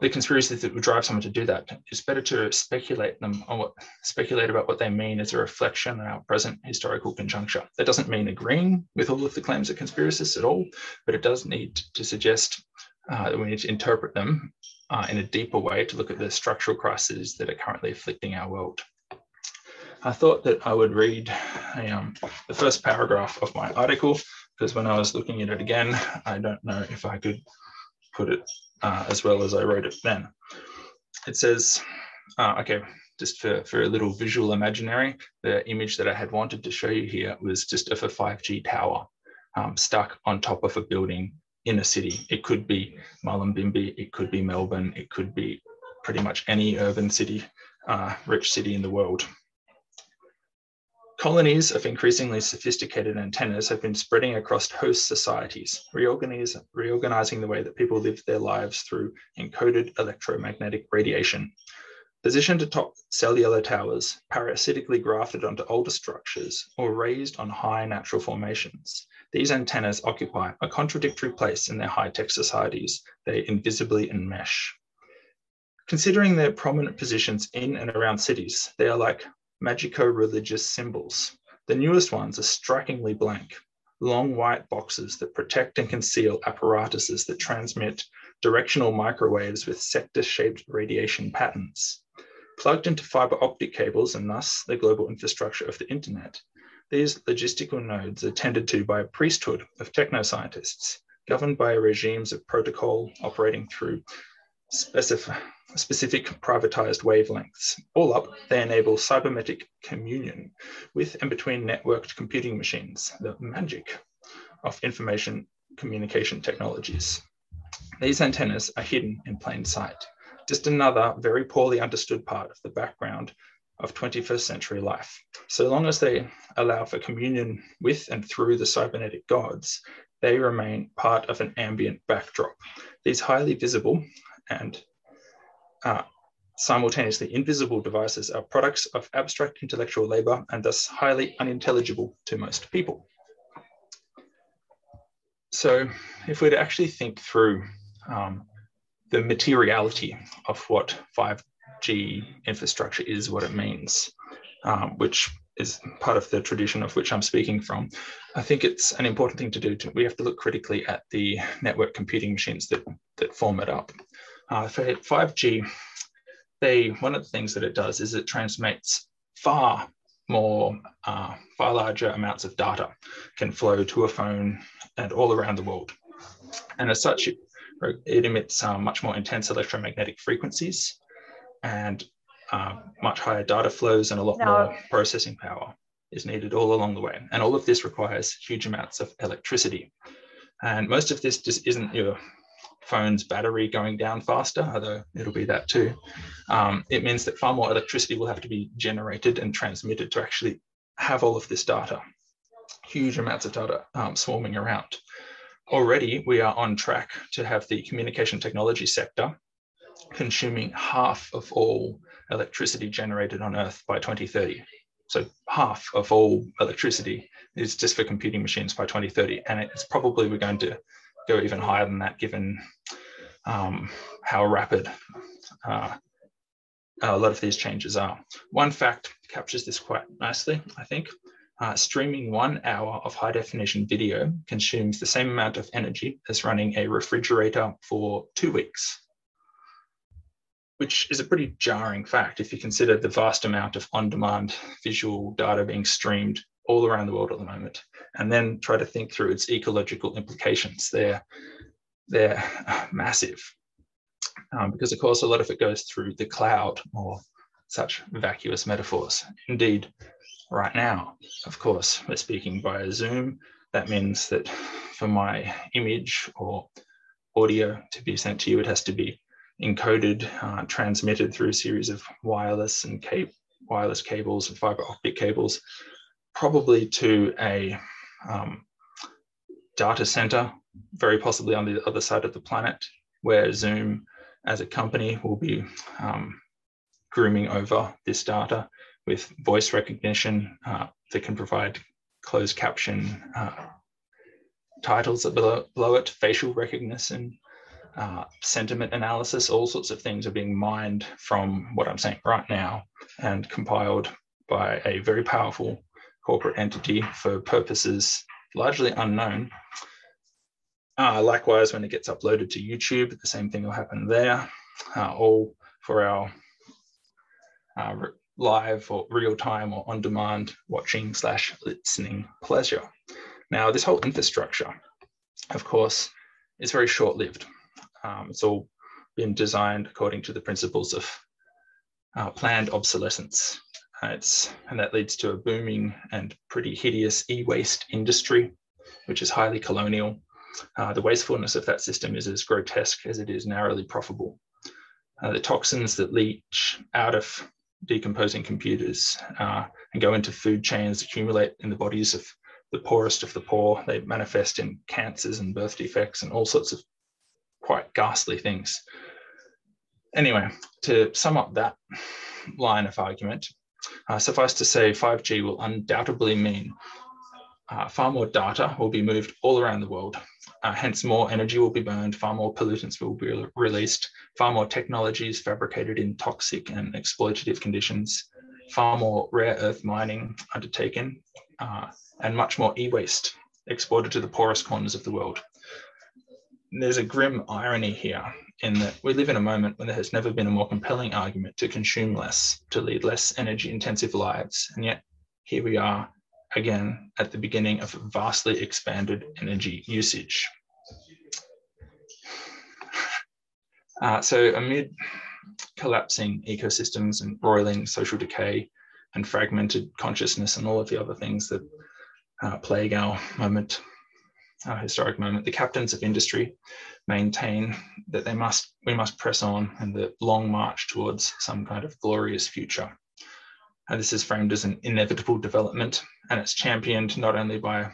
conspiracies that would drive someone to do that. It's better to speculate them on what speculate about what they mean as a reflection on our present historical conjuncture. That doesn't mean agreeing with all of the claims of conspiracists at all, but it does need to suggest uh, that we need to interpret them uh, in a deeper way to look at the structural crises that are currently afflicting our world. I thought that I would read um, the first paragraph of my article because when I was looking at it again, I don't know if I could put it uh, as well as I wrote it then. It says, uh, okay, just for, for a little visual imaginary, the image that I had wanted to show you here was just of a 5G tower um, stuck on top of a building in a city. It could be Mullumbimby, it could be Melbourne, it could be pretty much any urban city, uh, rich city in the world. Colonies of increasingly sophisticated antennas have been spreading across host societies, reorganizing the way that people live their lives through encoded electromagnetic radiation. Positioned atop cellular towers, parasitically grafted onto older structures, or raised on high natural formations, these antennas occupy a contradictory place in their high-tech societies. They invisibly enmesh. Considering their prominent positions in and around cities, they are like magico religious symbols. The newest ones are strikingly blank. long white boxes that protect and conceal apparatuses that transmit directional microwaves with sector-shaped radiation patterns. Plugged into fiber optic cables and thus the global infrastructure of the internet, these logistical nodes are tended to by a priesthood of technoscientists, governed by regimes of protocol operating through specific, specific privatized wavelengths. All up, they enable cybernetic communion with and between networked computing machines, the magic of information communication technologies. These antennas are hidden in plain sight. Just another very poorly understood part of the background of 21st century life. So long as they allow for communion with and through the cybernetic gods, they remain part of an ambient backdrop. These highly visible and uh, simultaneously invisible devices are products of abstract intellectual labor and thus highly unintelligible to most people. So if we're to actually think through um, the materiality of what 5G infrastructure is, what it means, um, which is part of the tradition of which I'm speaking from, I think it's an important thing to do. To, we have to look critically at the network computing machines that, that form it up. Uh, for 5G, they, one of the things that it does is it transmits far more, uh, far larger amounts of data can flow to a phone and all around the world. And as such, it, it emits um, much more intense electromagnetic frequencies and uh, much higher data flows and a lot no. more processing power is needed all along the way. And all of this requires huge amounts of electricity. And most of this just isn't your phone's battery going down faster, although it'll be that too. Um, it means that far more electricity will have to be generated and transmitted to actually have all of this data. Huge amounts of data um, swarming around. Already, we are on track to have the communication technology sector consuming half of all electricity generated on Earth by 2030. So half of all electricity is just for computing machines by 2030. And it's probably we're going to go even higher than that given um, how rapid uh, a lot of these changes are. One fact captures this quite nicely, I think. Uh, streaming one hour of high definition video consumes the same amount of energy as running a refrigerator for two weeks which is a pretty jarring fact if you consider the vast amount of on demand visual data being streamed all around the world at the moment, and then try to think through its ecological implications. They're, they're massive. Um, because, of course, a lot of it goes through the cloud or such vacuous metaphors. Indeed, right now, of course, we're speaking via Zoom. That means that for my image or audio to be sent to you, it has to be encoded, uh, transmitted through a series of wireless and cable, wireless cables and fiber optic cables, probably to a um, data center, very possibly on the other side of the planet, where Zoom as a company will be um, grooming over this data with voice recognition uh, that can provide closed caption uh, titles below, below it, facial recognition, uh, sentiment analysis, all sorts of things are being mined from what I'm saying right now and compiled by a very powerful corporate entity for purposes largely unknown. Uh, likewise, when it gets uploaded to YouTube, the same thing will happen there, uh, all for our uh, live or real time or on demand watching slash listening pleasure. Now, this whole infrastructure, of course, is very short lived. Um, it's all been designed according to the principles of uh, planned obsolescence. It's, and that leads to a booming and pretty hideous e-waste industry, which is highly colonial. Uh, the wastefulness of that system is as grotesque as it is narrowly profitable. Uh, the toxins that leach out of decomposing computers uh, and go into food chains accumulate in the bodies of the poorest of the poor. They manifest in cancers and birth defects and all sorts of quite ghastly things. Anyway, to sum up that line of argument, uh, suffice to say 5G will undoubtedly mean uh, far more data will be moved all around the world. Uh, hence, more energy will be burned, far more pollutants will be re released, far more technologies fabricated in toxic and exploitative conditions, far more rare earth mining undertaken, uh, and much more e waste exported to the poorest corners of the world. there's a grim irony here in that we live in a moment when there has never been a more compelling argument to consume less, to lead less energy intensive lives. And yet here we are again at the beginning of vastly expanded energy usage. Uh, so amid collapsing ecosystems and roiling social decay and fragmented consciousness and all of the other things that uh, plague our moment, our historic moment, the captains of industry maintain that they must, we must press on and the long march towards some kind of glorious future. And this is framed as an inevitable development, and it's championed not only by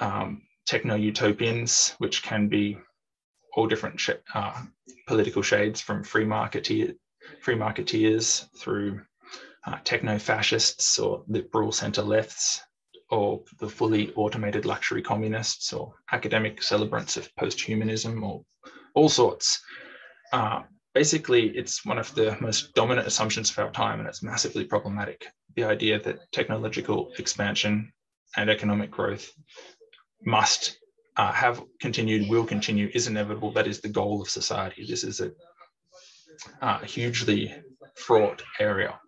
um, techno utopians, which can be all different sh uh, political shades from free marketeer, free marketeers through uh, techno fascists or liberal center lefts or the fully automated luxury communists or academic celebrants of post-humanism or all sorts. Uh, basically, it's one of the most dominant assumptions of our time and it's massively problematic. The idea that technological expansion and economic growth must uh, have continued, will continue, is inevitable. That is the goal of society. This is a uh, hugely fraught area.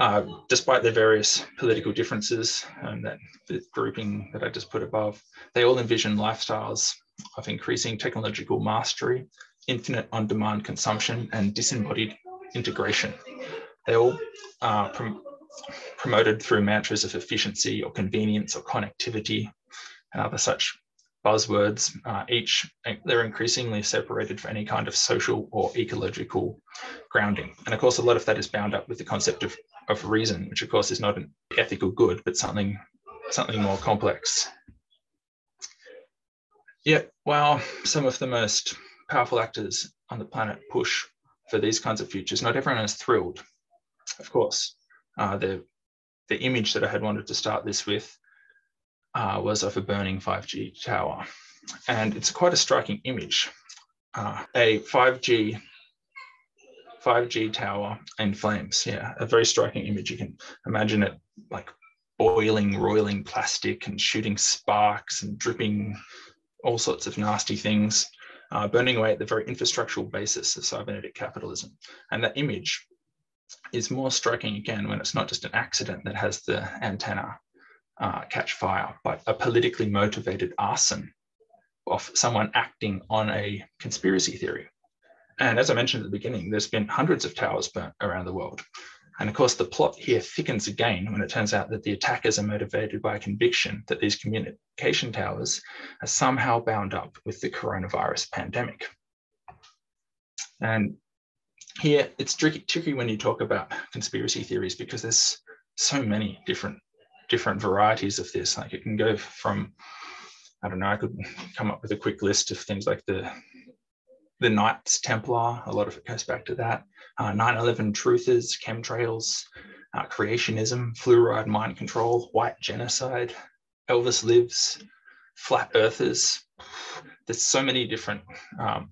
Uh, despite their various political differences and that the grouping that I just put above, they all envision lifestyles of increasing technological mastery, infinite on-demand consumption, and disembodied integration. They all are prom promoted through mantras of efficiency or convenience or connectivity and other such buzzwords, uh, each they're increasingly separated for any kind of social or ecological grounding. And of course, a lot of that is bound up with the concept of, of reason, which of course is not an ethical good, but something something more complex. Yet, while some of the most powerful actors on the planet push for these kinds of futures, not everyone is thrilled. Of course, uh, the the image that I had wanted to start this with uh, was of a burning 5G tower. And it's quite a striking image. Uh, a 5G 5G tower in flames. Yeah, a very striking image. You can imagine it like boiling, roiling plastic and shooting sparks and dripping all sorts of nasty things, uh, burning away at the very infrastructural basis of cybernetic capitalism. And that image is more striking again when it's not just an accident that has the antenna uh, catch fire, but a politically motivated arson of someone acting on a conspiracy theory. And as I mentioned at the beginning, there's been hundreds of towers burnt around the world. And of course, the plot here thickens again when it turns out that the attackers are motivated by a conviction that these communication towers are somehow bound up with the coronavirus pandemic. And here, it's tricky, tricky when you talk about conspiracy theories because there's so many different different varieties of this. Like it can go from, I don't know, I could come up with a quick list of things like the the Knights Templar, a lot of it goes back to that. Uh, 9-11 truthers, chemtrails, uh, creationism, fluoride mind control, white genocide, Elvis lives, flat earthers. There's so many different um,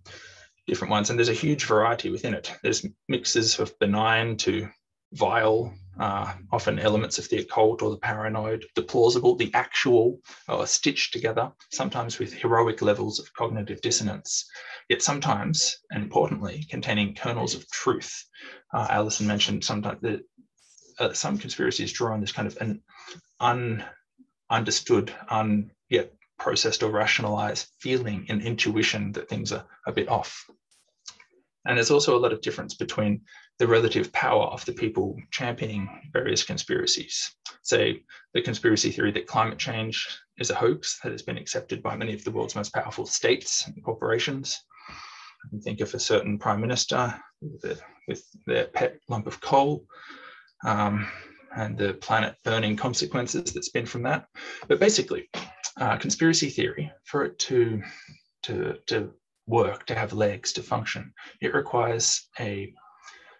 different ones, and there's a huge variety within it. There's mixes of benign to vile, uh, often elements of the occult or the paranoid, the plausible, the actual, or stitched together, sometimes with heroic levels of cognitive dissonance, yet sometimes, and importantly, containing kernels of truth. Uh, Alison mentioned sometimes that uh, some conspiracies draw on this kind of an un, understood, un, yet processed or rationalized feeling and intuition that things are a bit off. And there's also a lot of difference between the relative power of the people championing various conspiracies. Say the conspiracy theory that climate change is a hoax that has been accepted by many of the world's most powerful states and corporations. Think of a certain prime minister with, with their pet lump of coal um, and the planet burning consequences that spin from that. But basically, uh, conspiracy theory, for it to, to, to work, to have legs, to function, it requires a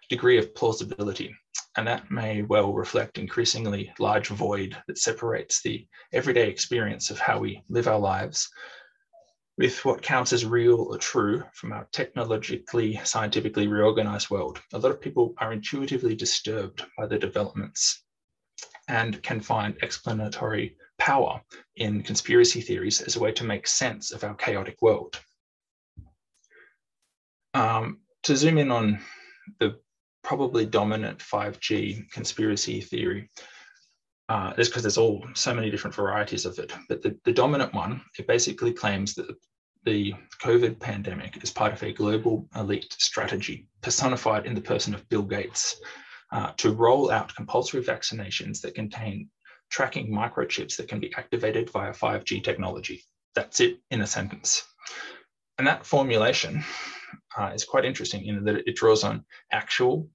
degree of plausibility. And that may well reflect increasingly large void that separates the everyday experience of how we live our lives with what counts as real or true from our technologically, scientifically reorganized world. A lot of people are intuitively disturbed by the developments and can find explanatory power in conspiracy theories as a way to make sense of our chaotic world. Um, to zoom in on the probably dominant 5G conspiracy theory, uh, because there's all so many different varieties of it. But the, the dominant one, it basically claims that the COVID pandemic is part of a global elite strategy personified in the person of Bill Gates uh, to roll out compulsory vaccinations that contain tracking microchips that can be activated via 5G technology. That's it in a sentence. And that formulation uh, is quite interesting in that it draws on actual,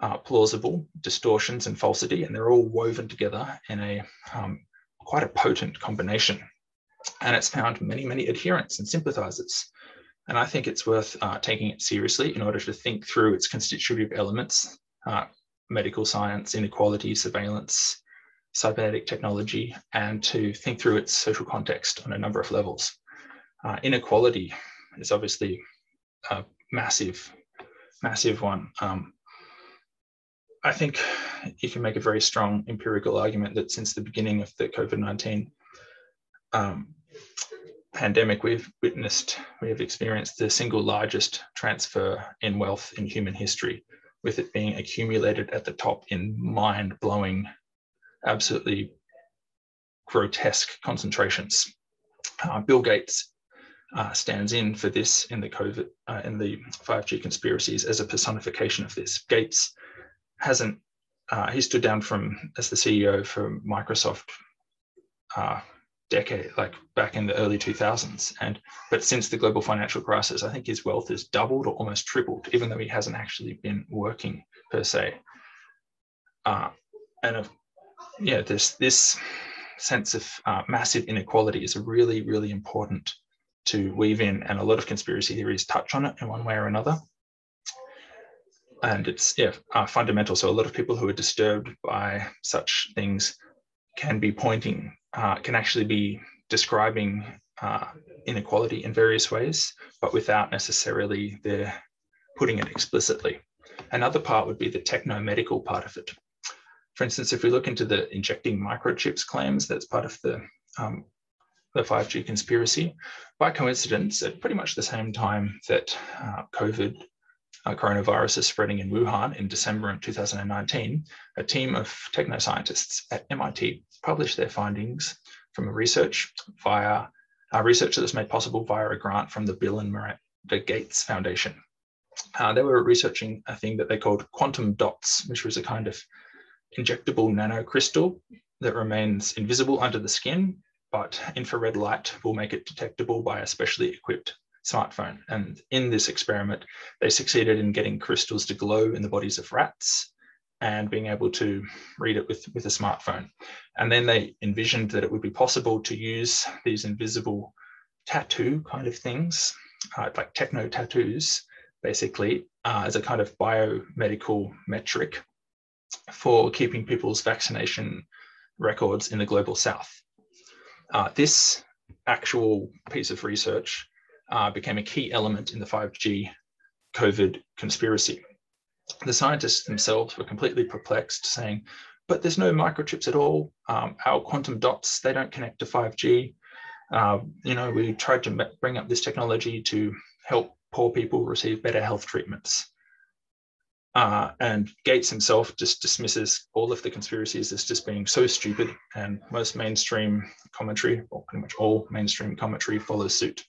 uh, plausible distortions and falsity, and they're all woven together in a um, quite a potent combination. And it's found many, many adherents and sympathizers. And I think it's worth uh, taking it seriously in order to think through its constitutive elements, uh, medical science, inequality, surveillance, cybernetic technology, and to think through its social context on a number of levels. Uh, inequality is obviously a massive, massive one. Um, I think you can make a very strong empirical argument that since the beginning of the COVID 19 um, pandemic, we've witnessed, we have experienced the single largest transfer in wealth in human history, with it being accumulated at the top in mind blowing, absolutely grotesque concentrations. Uh, Bill Gates uh, stands in for this in the COVID, uh, in the 5G conspiracies as a personification of this. Gates hasn't, uh, he stood down from as the CEO for Microsoft uh, decade, like back in the early 2000s. And but since the global financial crisis, I think his wealth has doubled or almost tripled, even though he hasn't actually been working per se. Uh, and of, yeah, this this sense of uh, massive inequality is really, really important to weave in, and a lot of conspiracy theories touch on it in one way or another. And it's yeah uh, fundamental. So a lot of people who are disturbed by such things can be pointing, uh, can actually be describing uh, inequality in various ways, but without necessarily the putting it explicitly. Another part would be the techno-medical part of it. For instance, if we look into the injecting microchips claims, that's part of the um, the 5G conspiracy. By coincidence, at pretty much the same time that uh, COVID uh, coronavirus is spreading in Wuhan in December of 2019, a team of technoscientists at MIT published their findings from a research via uh, research that was made possible via a grant from the Bill and Melinda Gates Foundation. Uh, they were researching a thing that they called quantum dots, which was a kind of injectable nanocrystal that remains invisible under the skin, but infrared light will make it detectable by a specially equipped smartphone. And in this experiment, they succeeded in getting crystals to glow in the bodies of rats and being able to read it with, with a smartphone. And then they envisioned that it would be possible to use these invisible tattoo kind of things, uh, like techno tattoos, basically, uh, as a kind of biomedical metric for keeping people's vaccination records in the global south. Uh, this actual piece of research uh, became a key element in the 5G COVID conspiracy. The scientists themselves were completely perplexed, saying, but there's no microchips at all. Um, our quantum dots, they don't connect to 5G. Uh, you know, we tried to bring up this technology to help poor people receive better health treatments. Uh, and Gates himself just dismisses all of the conspiracies as just being so stupid, and most mainstream commentary, or pretty much all mainstream commentary, follows suit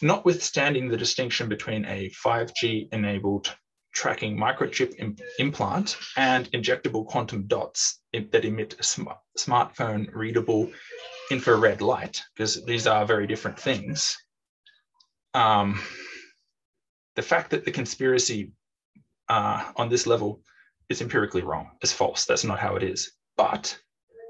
notwithstanding the distinction between a 5G enabled tracking microchip Im- implant and injectable quantum dots that emit a sm- smartphone readable infrared light, because these are very different things. Um, the fact that the conspiracy uh, on this level is empirically wrong, is false. That's not how it is. But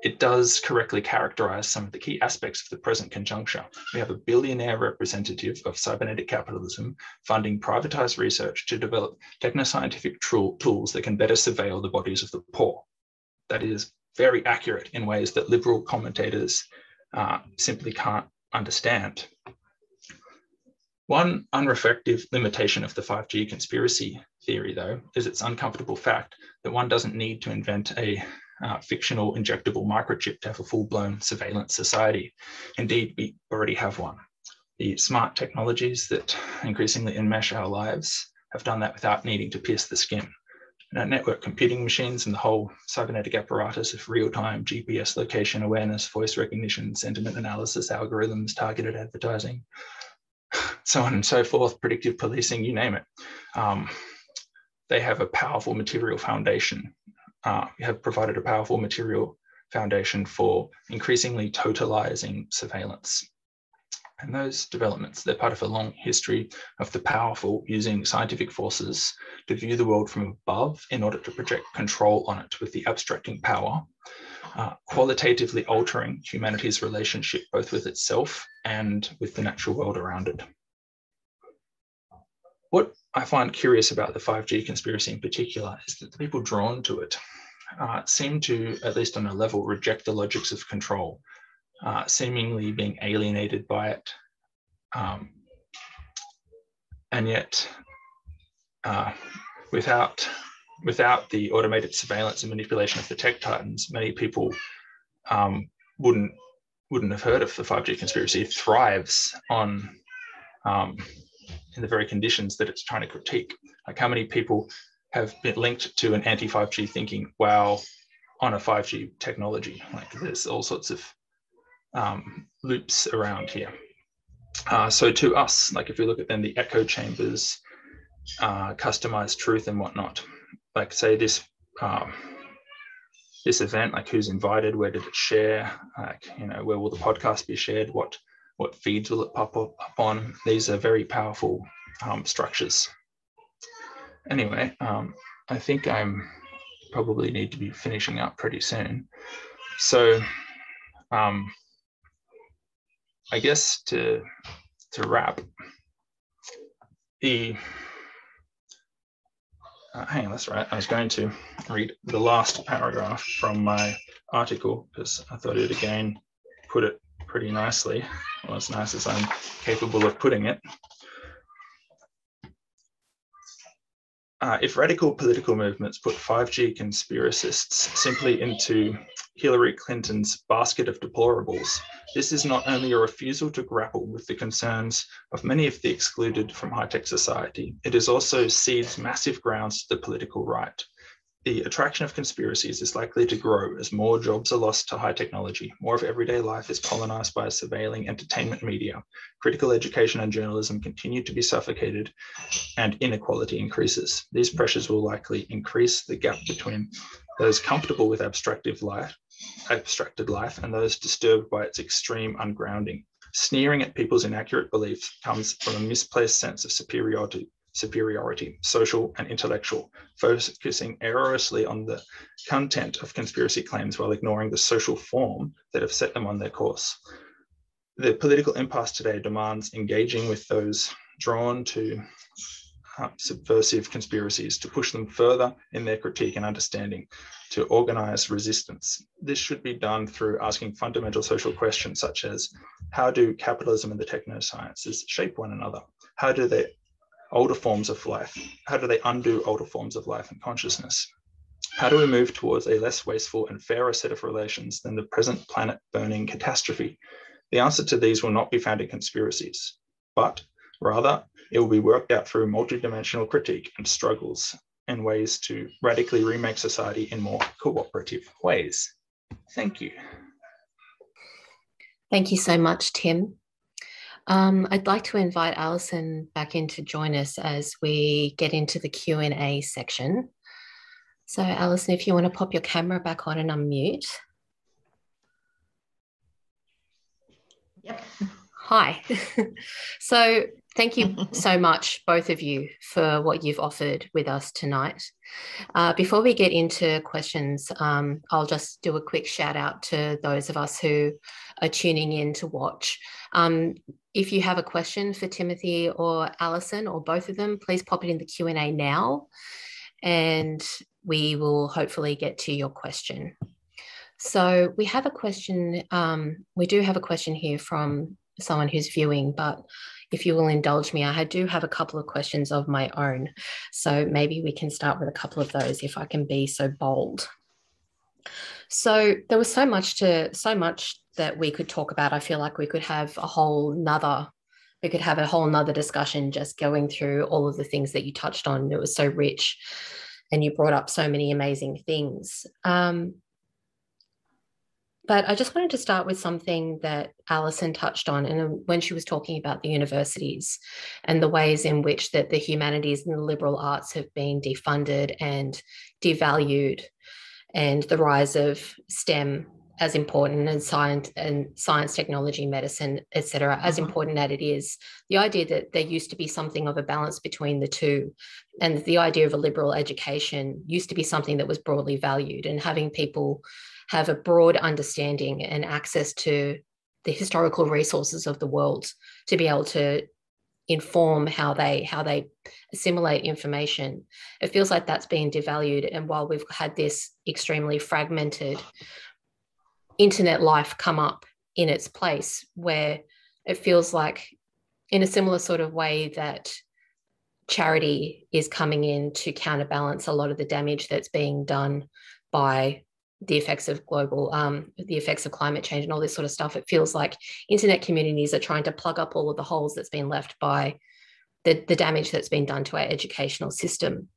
it does correctly characterize some of the key aspects of the present conjuncture. We have a billionaire representative of cybernetic capitalism funding privatized research to develop technoscientific tools that can better surveil the bodies of the poor. That is very accurate in ways that liberal commentators uh, simply can't understand. One unreflective limitation of the 5G conspiracy theory, though, is its uncomfortable fact that one doesn't need to invent a uh, fictional injectable microchip to have a full-blown surveillance society. Indeed, we already have one. The smart technologies that increasingly enmesh our lives have done that without needing to pierce the skin. Network computing machines and the whole cybernetic apparatus of real-time GPS location awareness, voice recognition, sentiment analysis, algorithms, targeted advertising, so on and so forth, predictive policing, you name it. Um, they have a powerful material foundation. Uh, have provided a powerful material foundation for increasingly totalizing surveillance. And those developments, they're part of a long history of the powerful using scientific forces to view the world from above in order to project control on it with the abstracting power, uh, qualitatively altering humanity's relationship both with itself and with the natural world around it. What I find curious about the 5G conspiracy in particular is that the people drawn to it uh, seem to, at least on a level, reject the logics of control, uh, seemingly being alienated by it. Um, and yet, uh, without, without the automated surveillance and manipulation of the tech titans, many people um, wouldn't, wouldn't have heard of the 5G conspiracy. It thrives on um, in the very conditions that it's trying to critique. Like how many people have been linked to an anti 5G thinking while on a 5G technology? Like there's all sorts of um, loops around here. Uh, so to us, like if we look at then the echo chambers, uh, customized truth and whatnot, like say this um, this event, like who's invited, where did it share, like you know where will the podcast be shared, what what feeds will it pop up, up on? These are very powerful um, structures. Anyway, um, I think I'm probably need to be finishing up pretty soon. So um, I guess to, to wrap, the, uh, hang on, that's right. I was going to read the last paragraph from my article because I thought it again put it pretty nicely, well, as nice as I'm capable of putting it. Uh, if radical political movements put 5G conspiracists simply into Hillary Clinton's basket of deplorables, this is not only a refusal to grapple with the concerns of many of the excluded from high tech society, it is also cedes massive grounds to the political right the attraction of conspiracies is likely to grow as more jobs are lost to high technology, more of everyday life is colonized by surveilling entertainment media, critical education and journalism continue to be suffocated, and inequality increases. These pressures will likely increase the gap between those comfortable with abstractive life, abstracted life and those disturbed by its extreme ungrounding. Sneering at people's inaccurate beliefs comes from a misplaced sense of superiority superiority, social and intellectual, focusing erroneously on the content of conspiracy claims while ignoring the social form that have set them on their course. The political impasse today demands engaging with those drawn to uh, subversive conspiracies to push them further in their critique and understanding, to organize resistance. This should be done through asking fundamental social questions such as how do capitalism and the technosciences shape one another? How do they older forms of life? How do they undo older forms of life and consciousness? How do we move towards a less wasteful and fairer set of relations than the present planet burning catastrophe? The answer to these will not be found in conspiracies, but rather it will be worked out through multidimensional critique and struggles and ways to radically remake society in more cooperative ways. Thank you. Thank you so much, Tim. Um, I'd like to invite Alison back in to join us as we get into the Q&A section. So Alison, if you want to pop your camera back on and unmute. Yep. Hi. so thank you so much, both of you, for what you've offered with us tonight. Uh, before we get into questions, um, I'll just do a quick shout out to those of us who are tuning in to watch. Um, if you have a question for Timothy or Alison or both of them, please pop it in the Q&A now and we will hopefully get to your question. So we have a question, um, we do have a question here from someone who's viewing, but if you will indulge me, I do have a couple of questions of my own. So maybe we can start with a couple of those if I can be so bold. So there was so much to so much that we could talk about. I feel like we could have a whole nother we could have a whole nother discussion just going through all of the things that you touched on. It was so rich and you brought up so many amazing things. Um, but I just wanted to start with something that Alison touched on, and when she was talking about the universities and the ways in which that the humanities and the liberal arts have been defunded and devalued, and the rise of STEM as important and science and science, technology, medicine, etc., as mm-hmm. important as it is, the idea that there used to be something of a balance between the two, and the idea of a liberal education used to be something that was broadly valued, and having people have a broad understanding and access to the historical resources of the world to be able to inform how they how they assimilate information. It feels like that's being devalued and while we've had this extremely fragmented internet life come up in its place where it feels like in a similar sort of way that charity is coming in to counterbalance a lot of the damage that's being done by the effects of global um, the effects of climate change and all this sort of stuff it feels like internet communities are trying to plug up all of the holes that's been left by the, the damage that's been done to our educational system.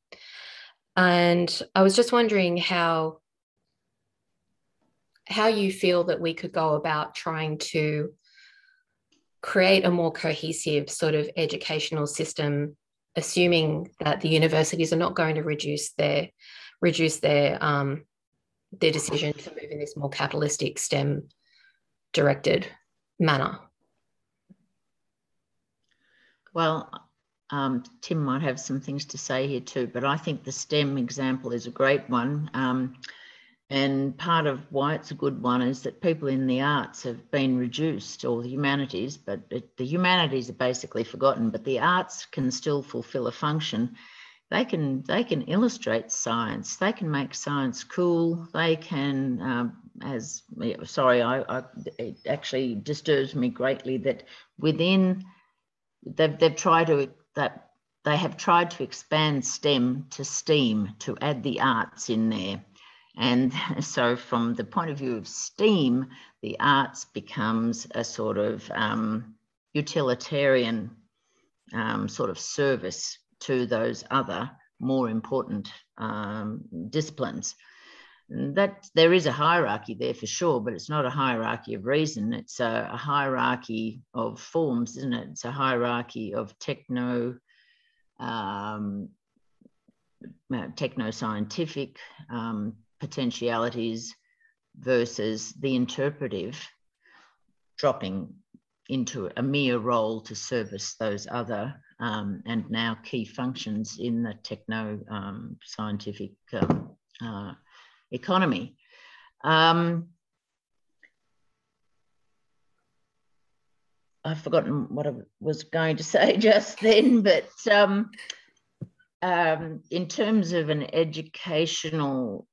And i was just wondering how how you feel that we could go about trying to create a more cohesive sort of educational system assuming that the universities are not going to reduce their reduce their um, their decision to move in this more capitalistic STEM directed manner? Well, um, Tim might have some things to say here too, but I think the STEM example is a great one. Um, and part of why it's a good one is that people in the arts have been reduced, or the humanities, but it, the humanities are basically forgotten, but the arts can still fulfill a function they can they can illustrate science. They can make science cool. They can, um, as sorry, I, I, it actually disturbs me greatly that within they've they've tried to that they have tried to expand STEM to STEAM to add the arts in there. And so, from the point of view of STEAM, the arts becomes a sort of um, utilitarian um, sort of service to those other more important um, disciplines. that there is a hierarchy there for sure, but it's not a hierarchy of reason. It's a, a hierarchy of forms, isn't it? It's a hierarchy of techno, um, uh, techno scientific um, potentialities versus the interpretive dropping into a mere role to service those other um, and now key functions in the techno um, scientific um, uh, economy. Um, I've forgotten what I was going to say just then, but um, um, in terms of an educational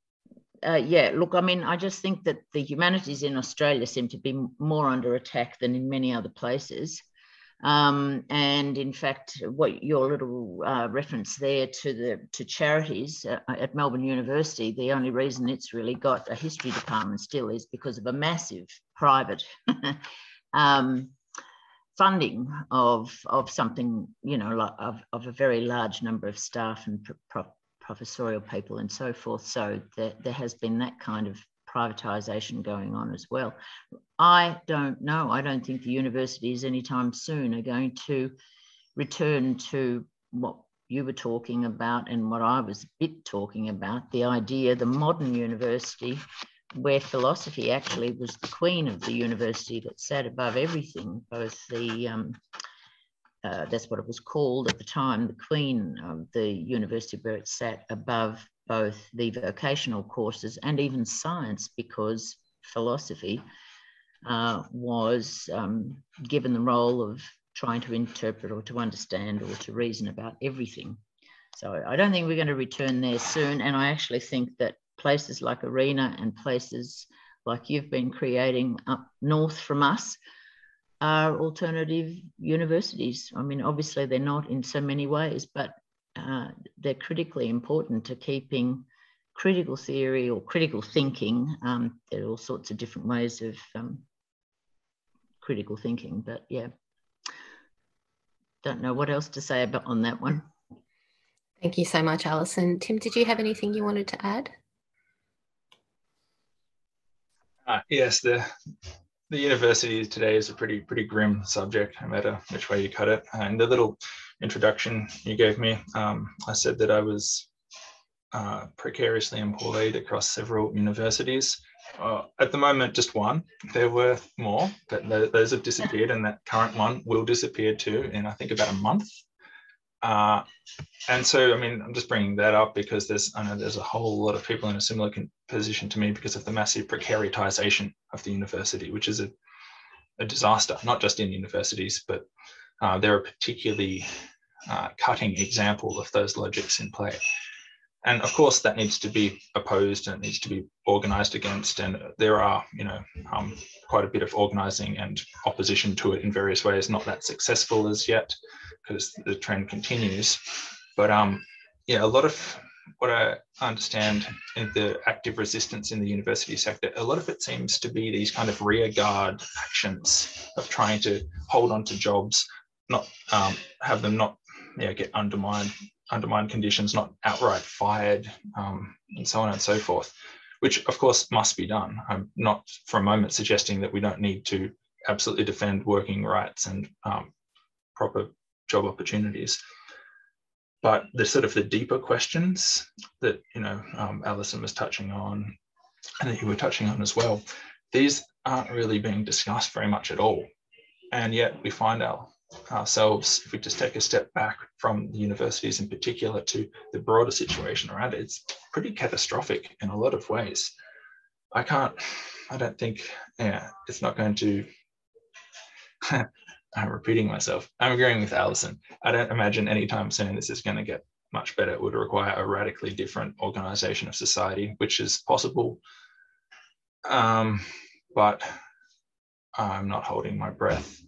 uh, yeah, look, I mean, I just think that the humanities in Australia seem to be more under attack than in many other places. Um, and in fact, what your little uh, reference there to the to charities uh, at Melbourne University, the only reason it's really got a history department still is because of a massive private um, funding of of something, you know, of, of a very large number of staff and pro professorial people and so forth. So there, there has been that kind of privatisation going on as well. I don't know. I don't think the universities anytime soon are going to return to what you were talking about and what I was a bit talking about the idea, the modern university, where philosophy actually was the queen of the university that sat above everything, both the um, uh, that's what it was called at the time, the queen of the university where it sat above both the vocational courses and even science because philosophy uh, was um, given the role of trying to interpret or to understand or to reason about everything. So I don't think we're going to return there soon. And I actually think that places like Arena and places like you've been creating up north from us are alternative universities. I mean, obviously they're not in so many ways, but uh, they're critically important to keeping critical theory or critical thinking. Um, there are all sorts of different ways of um, critical thinking, but yeah, don't know what else to say about on that one. Thank you so much, Alison. Tim, did you have anything you wanted to add? Uh, yes, the the university today is a pretty pretty grim subject, no matter which way you cut it. And the little introduction you gave me, um, I said that I was uh, precariously employed across several universities. Uh, at the moment, just one. There were more, but those have disappeared, and that current one will disappear too in I think about a month. Uh, and so, I mean, I'm just bringing that up because there's, I know there's a whole lot of people in a similar position to me because of the massive precaritization of the university, which is a, a disaster, not just in universities, but uh, they're particularly cutting example of those logics in play. And of course, that needs to be opposed and needs to be organized against. And there are, you know, um, quite a bit of organizing and opposition to it in various ways, not that successful as yet because the trend continues. But um, yeah, a lot of what I understand in the active resistance in the university sector, a lot of it seems to be these kind of rearguard actions of trying to hold on to jobs, not um, have them not yeah, get undermined, undermined conditions, not outright fired, um, and so on and so forth, which of course must be done. I'm not for a moment suggesting that we don't need to absolutely defend working rights and um, proper job opportunities. But the sort of the deeper questions that you know um, Alison was touching on, and that you were touching on as well, these aren't really being discussed very much at all. And yet we find our, ourselves, if we just take a step back from the universities in particular to the broader situation around it, it's pretty catastrophic in a lot of ways. I can't, I don't think, yeah, it's not going to I'm repeating myself. I'm agreeing with Alison. I don't imagine anytime soon this is going to get much better. It would require a radically different organization of society, which is possible. Um, but I'm not holding my breath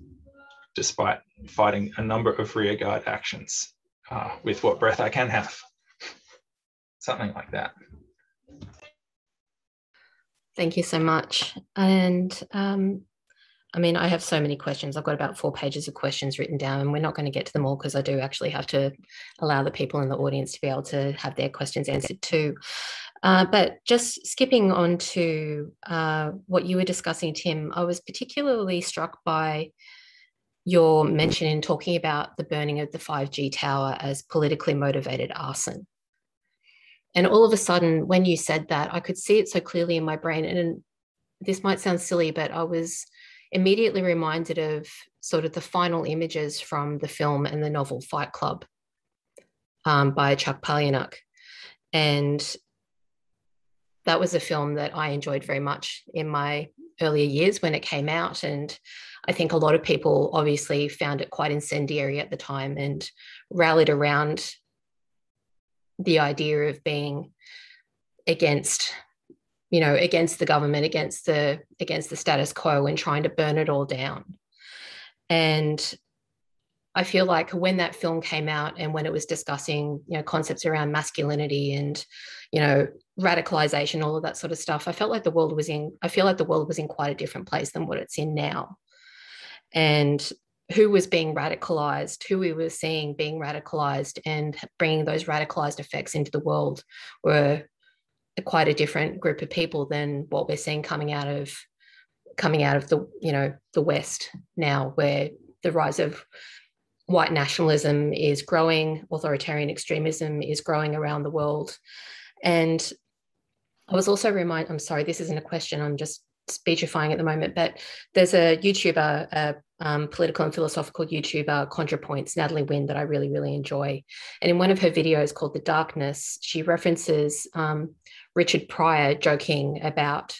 despite fighting a number of rearguard actions uh, with what breath I can have. Something like that. Thank you so much. And um, I mean, I have so many questions. I've got about four pages of questions written down, and we're not going to get to them all because I do actually have to allow the people in the audience to be able to have their questions answered too. Uh, but just skipping on to uh, what you were discussing, Tim, I was particularly struck by your mention in talking about the burning of the 5G tower as politically motivated arson. And all of a sudden, when you said that, I could see it so clearly in my brain. And this might sound silly, but I was immediately reminded of sort of the final images from the film and the novel Fight Club um, by Chuck Palahniuk. And that was a film that I enjoyed very much in my earlier years when it came out. And I think a lot of people obviously found it quite incendiary at the time and rallied around the idea of being against you know against the government against the against the status quo and trying to burn it all down and i feel like when that film came out and when it was discussing you know concepts around masculinity and you know radicalization all of that sort of stuff i felt like the world was in i feel like the world was in quite a different place than what it's in now. And who was being radicalized, who we were seeing being radicalized, and bringing those radicalized effects into the world were quite a different group of people than what we're seeing coming out of coming out of the you know the west now where the rise of white nationalism is growing authoritarian extremism is growing around the world. And i was also reminded i'm sorry this isn't a question i'm just speechifying at the moment but there's a youtuber a um, political and philosophical youtuber contrapoints natalie wynn that i really really enjoy. And in one of her videos called the darkness she references um, Richard Pryor joking about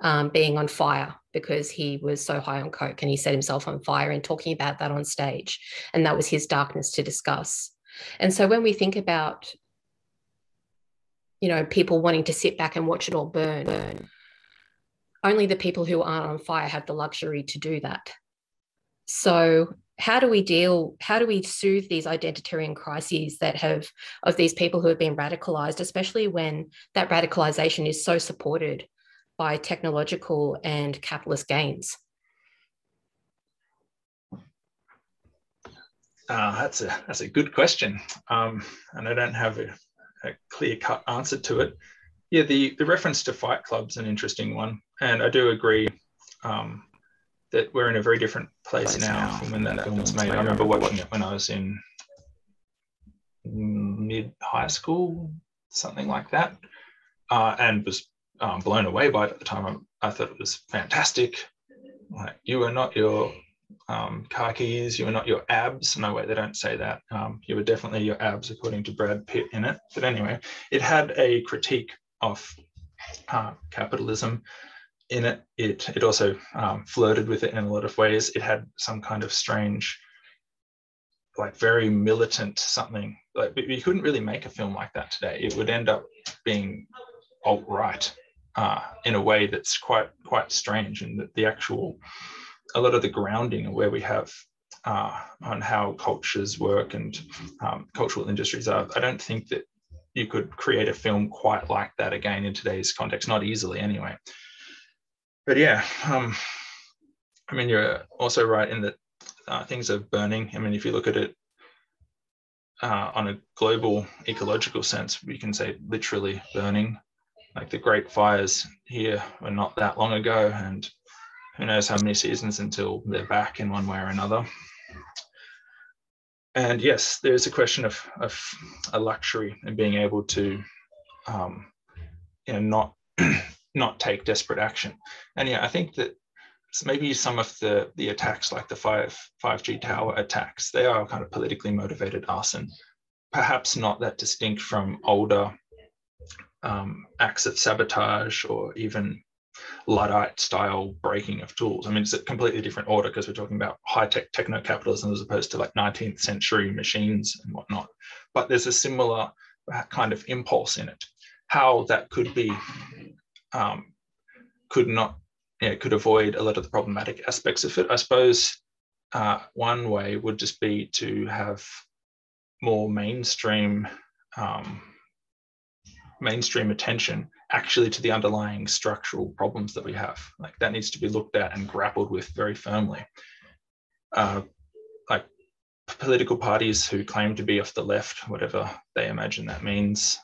um, being on fire because he was so high on coke and he set himself on fire and talking about that on stage. And that was his darkness to discuss. And so when we think about, you know, people wanting to sit back and watch it all burn, burn only the people who aren't on fire have the luxury to do that. So how do we deal how do we soothe these identitarian crises that have of these people who have been radicalized especially when that radicalization is so supported by technological and capitalist gains. Uh, that's a that's a good question. Um, and i don't have a, a clear cut answer to it. Yeah the the reference to fight club's an interesting one. And i do agree um, that we're in a very different place, place now, now, from when that, that film was made. I remember watching it when I was in mid high school, something like that, uh, and was um, blown away by it at the time. I, I, thought it was fantastic. Like you are not your um, car keys, you are not your abs. No way, they don't say that. Um, you were definitely your abs, according to Brad Pitt in it. But anyway, it had a critique of uh, capitalism in it. It it also um, flirted with it in a lot of ways. It had some kind of strange, like very militant something. Like you couldn't really make a film like that today. It would end up being alt right uh, in a way that's quite quite strange, and that the actual a lot of the grounding of where we have uh, on how cultures work and um, cultural industries are. I don't think that you could create a film quite like that again in today's context, not easily anyway but yeah, um, I mean, you're also right in that uh, things are burning. I mean, if you look at it uh, on a global ecological sense, we can say literally burning. Like the great fires here were not that long ago, and who knows how many seasons until they're back in one way or another. And yes, there is a question of, of a luxury and being able to, um, you know, not not take desperate action. And yeah, I think that maybe some of the the attacks, like the five 5G tower attacks, they are kind of politically motivated arson, perhaps not that distinct from older um, acts of sabotage or even Luddite style breaking of tools. I mean, it's a completely different order because we're talking about high tech techno capitalism as opposed to like 19th century machines and whatnot. But there's a similar kind of impulse in it. How that could be um, could not, you know, could avoid a lot of the problematic aspects of it. I suppose uh, one way would just be to have more mainstream um, mainstream attention actually to the underlying structural problems that we have. Like that needs to be looked at and grappled with very firmly. Uh, like political parties who claim to be off the left, whatever they imagine that means,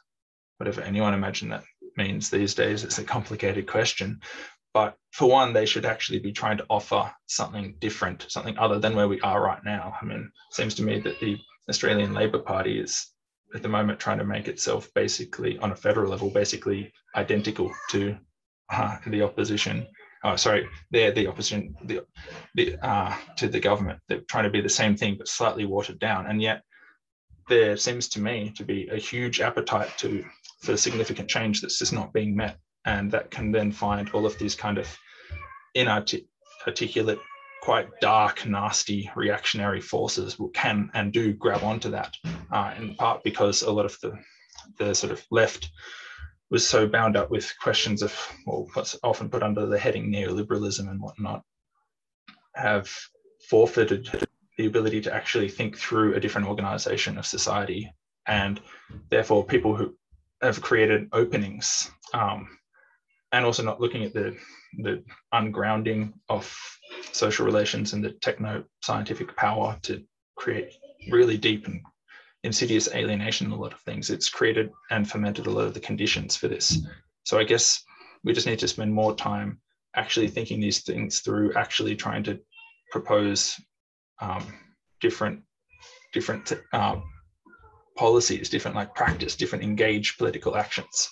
whatever anyone imagine that means these days. It's a complicated question. But for one, they should actually be trying to offer something different, something other than where we are right now. I mean, it seems to me that the Australian Labor Party is at the moment trying to make itself basically on a federal level, basically identical to uh, the opposition. Oh, sorry, they're the opposition the, the, uh, to the government. They're trying to be the same thing, but slightly watered down. And yet, there seems to me to be a huge appetite to for significant change that's just not being met. And that can then find all of these kind of inarticulate, quite dark, nasty reactionary forces can and do grab onto that, uh, in part because a lot of the, the sort of left was so bound up with questions of, well, what's often put under the heading neoliberalism and whatnot, have forfeited the ability to actually think through a different organization of society. And therefore, people who have created openings um, and also not looking at the the ungrounding of social relations and the techno scientific power to create really deep and insidious alienation in a lot of things. It's created and fermented a lot of the conditions for this. So I guess we just need to spend more time actually thinking these things through, actually trying to propose um, different different um, policies, different like practice, different engaged political actions.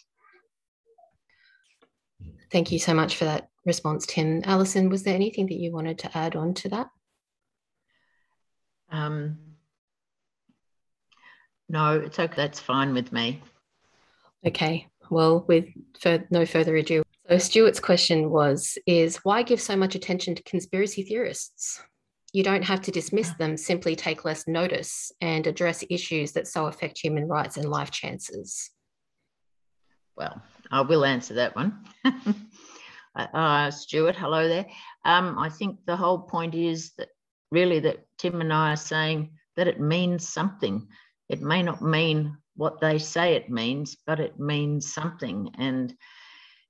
Thank you so much for that response, Tim. Alison, was there anything that you wanted to add on to that? Um, no, it's okay. That's fine with me. Okay. Well, with no further ado, so Stuart's question was: Is why give so much attention to conspiracy theorists? you don't have to dismiss them, simply take less notice and address issues that so affect human rights and life chances? Well, I will answer that one. uh, Stuart, hello there. Um, I think the whole point is that really that Tim and I are saying that it means something. It may not mean what they say it means, but it means something. And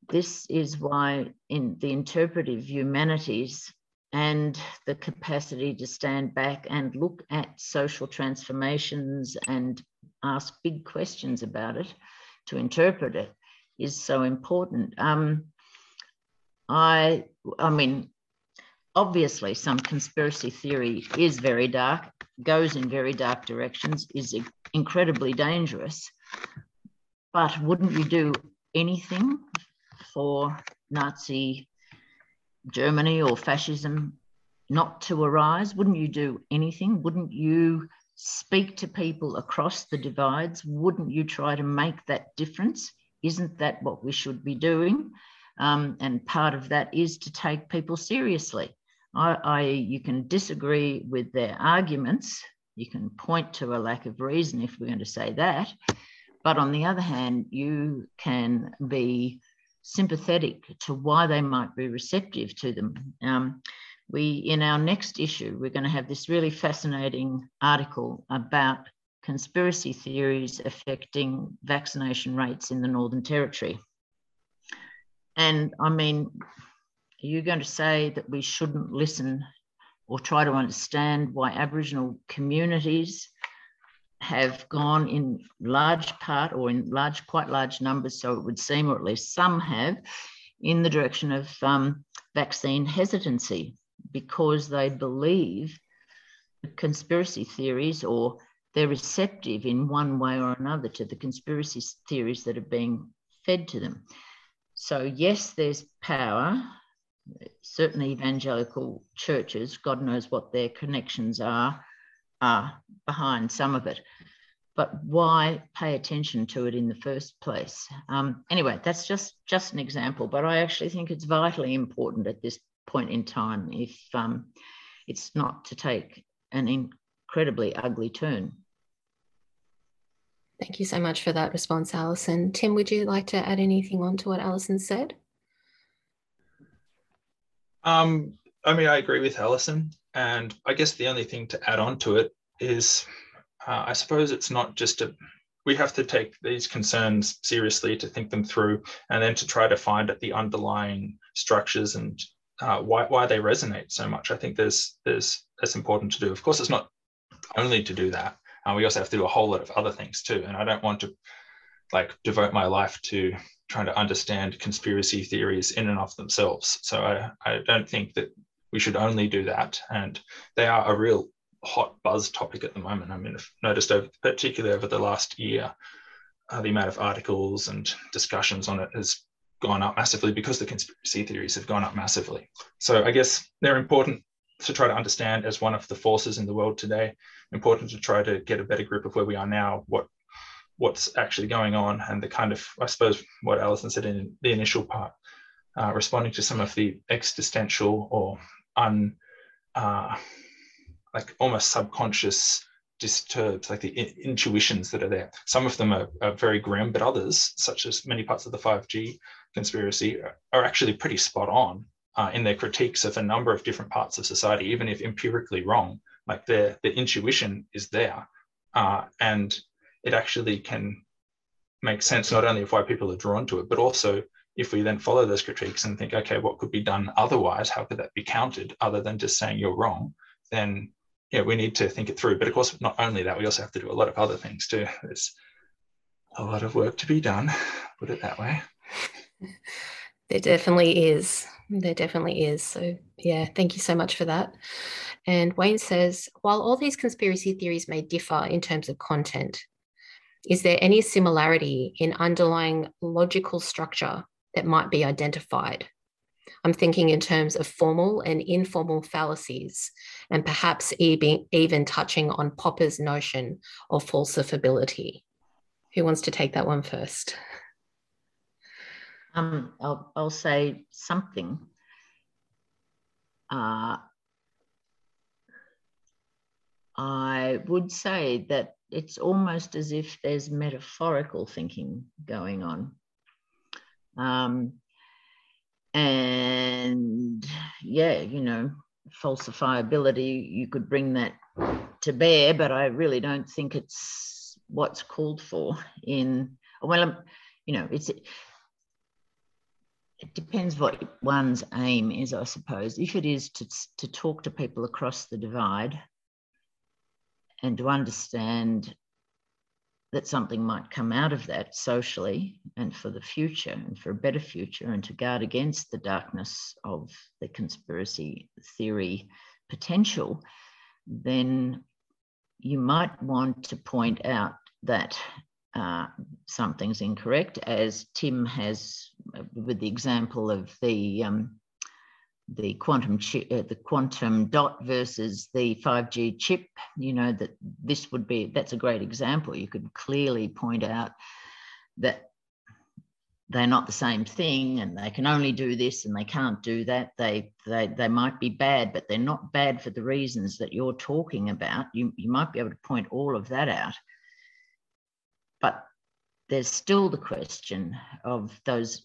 this is why in the interpretive humanities and the capacity to stand back and look at social transformations and ask big questions about it to interpret it is so important. Um, I, I mean, obviously, some conspiracy theory is very dark, goes in very dark directions, is incredibly dangerous. But wouldn't you do anything for Nazi Germany or fascism not to arise? Wouldn't you do anything? Wouldn't you speak to people across the divides? Wouldn't you try to make that difference? Isn't that what we should be doing? Um, and part of that is to take people seriously. I, I, you can disagree with their arguments. You can point to a lack of reason if we're going to say that. But on the other hand, you can be sympathetic to why they might be receptive to them. Um, we, in our next issue, we're going to have this really fascinating article about conspiracy theories affecting vaccination rates in the Northern Territory. And I mean, are you going to say that we shouldn't listen or try to understand why Aboriginal communities have gone in large part or in large, quite large numbers, so it would seem, or at least some have, in the direction of um, vaccine hesitancy because they believe conspiracy theories or they're receptive in one way or another to the conspiracy theories that are being fed to them. So, yes, there's power. Certainly, evangelical churches, God knows what their connections are, are behind some of it. But why pay attention to it in the first place? Um, anyway, that's just just an example. But I actually think it's vitally important at this point in time if um, it's not to take an incredibly ugly turn. Thank you so much for that response, Alison. Tim, would you like to add anything on to what Alison said? Um, I mean, I agree with Alison. And I guess the only thing to add on to it is uh, I suppose it's not just a, we have to take these concerns seriously to think them through and then to try to find the underlying structures and uh, why, why they resonate so much. I think there's, there's, that's important to do. Of course, it's not only to do that. We also have to do a whole lot of other things too. And I don't want to like devote my life to trying to understand conspiracy theories in and of themselves. So I, I don't think that we should only do that. And they are a real hot buzz topic at the moment. I mean, I've noticed over, particularly over the last year, uh, the amount of articles and discussions on it has gone up massively because the conspiracy theories have gone up massively. So I guess they're important to try to understand as one of the forces in the world today. Important to try to get a better grip of where we are now, what what's actually going on, and the kind of I suppose what Alison said in the initial part, uh, responding to some of the existential or un uh, like almost subconscious disturbs, like the intuitions that are there. Some of them are, are, very grim, but others, such as many parts of the 5G conspiracy, are, actually pretty spot on uh, in their critiques of a number of different parts of society, even if empirically wrong. Like their, their intuition is there. Uh, and it actually can make sense not only of why people are drawn to it, but also if we then follow those critiques and think, okay, what could be done otherwise? How could that be counted other than just saying you're wrong? Then yeah, we need to think it through. But of course, not only that, we also have to do a lot of other things too. There's a lot of work to be done, put it that way. There definitely is. There definitely is. So, yeah, thank you so much for that. And Wayne says while all these conspiracy theories may differ in terms of content, is there any similarity in underlying logical structure that might be identified? I'm thinking in terms of formal and informal fallacies, and perhaps even, even touching on Popper's notion of falsifiability. Who wants to take that one first? Um, I'll, I'll say something. Uh, I would say that it's almost as if there's metaphorical thinking going on. Um, and yeah, you know, falsifiability, you could bring that to bear, but I really don't think it's what's called for in, well, um, you know, it's, it depends what one's aim is, I suppose. If it is to, to talk to people across the divide and to understand that something might come out of that socially and for the future and for a better future and to guard against the darkness of the conspiracy theory potential, then you might want to point out that uh, something's incorrect, as Tim has uh, with the example of the um, the quantum chip, uh, the quantum dot versus the 5G chip, you know, that this would be, that's a great example. You could clearly point out that they're not the same thing and they can only do this and they can't do that. They, they, they might be bad, but they're not bad for the reasons that you're talking about. You, you might be able to point all of that out. But there's still the question of those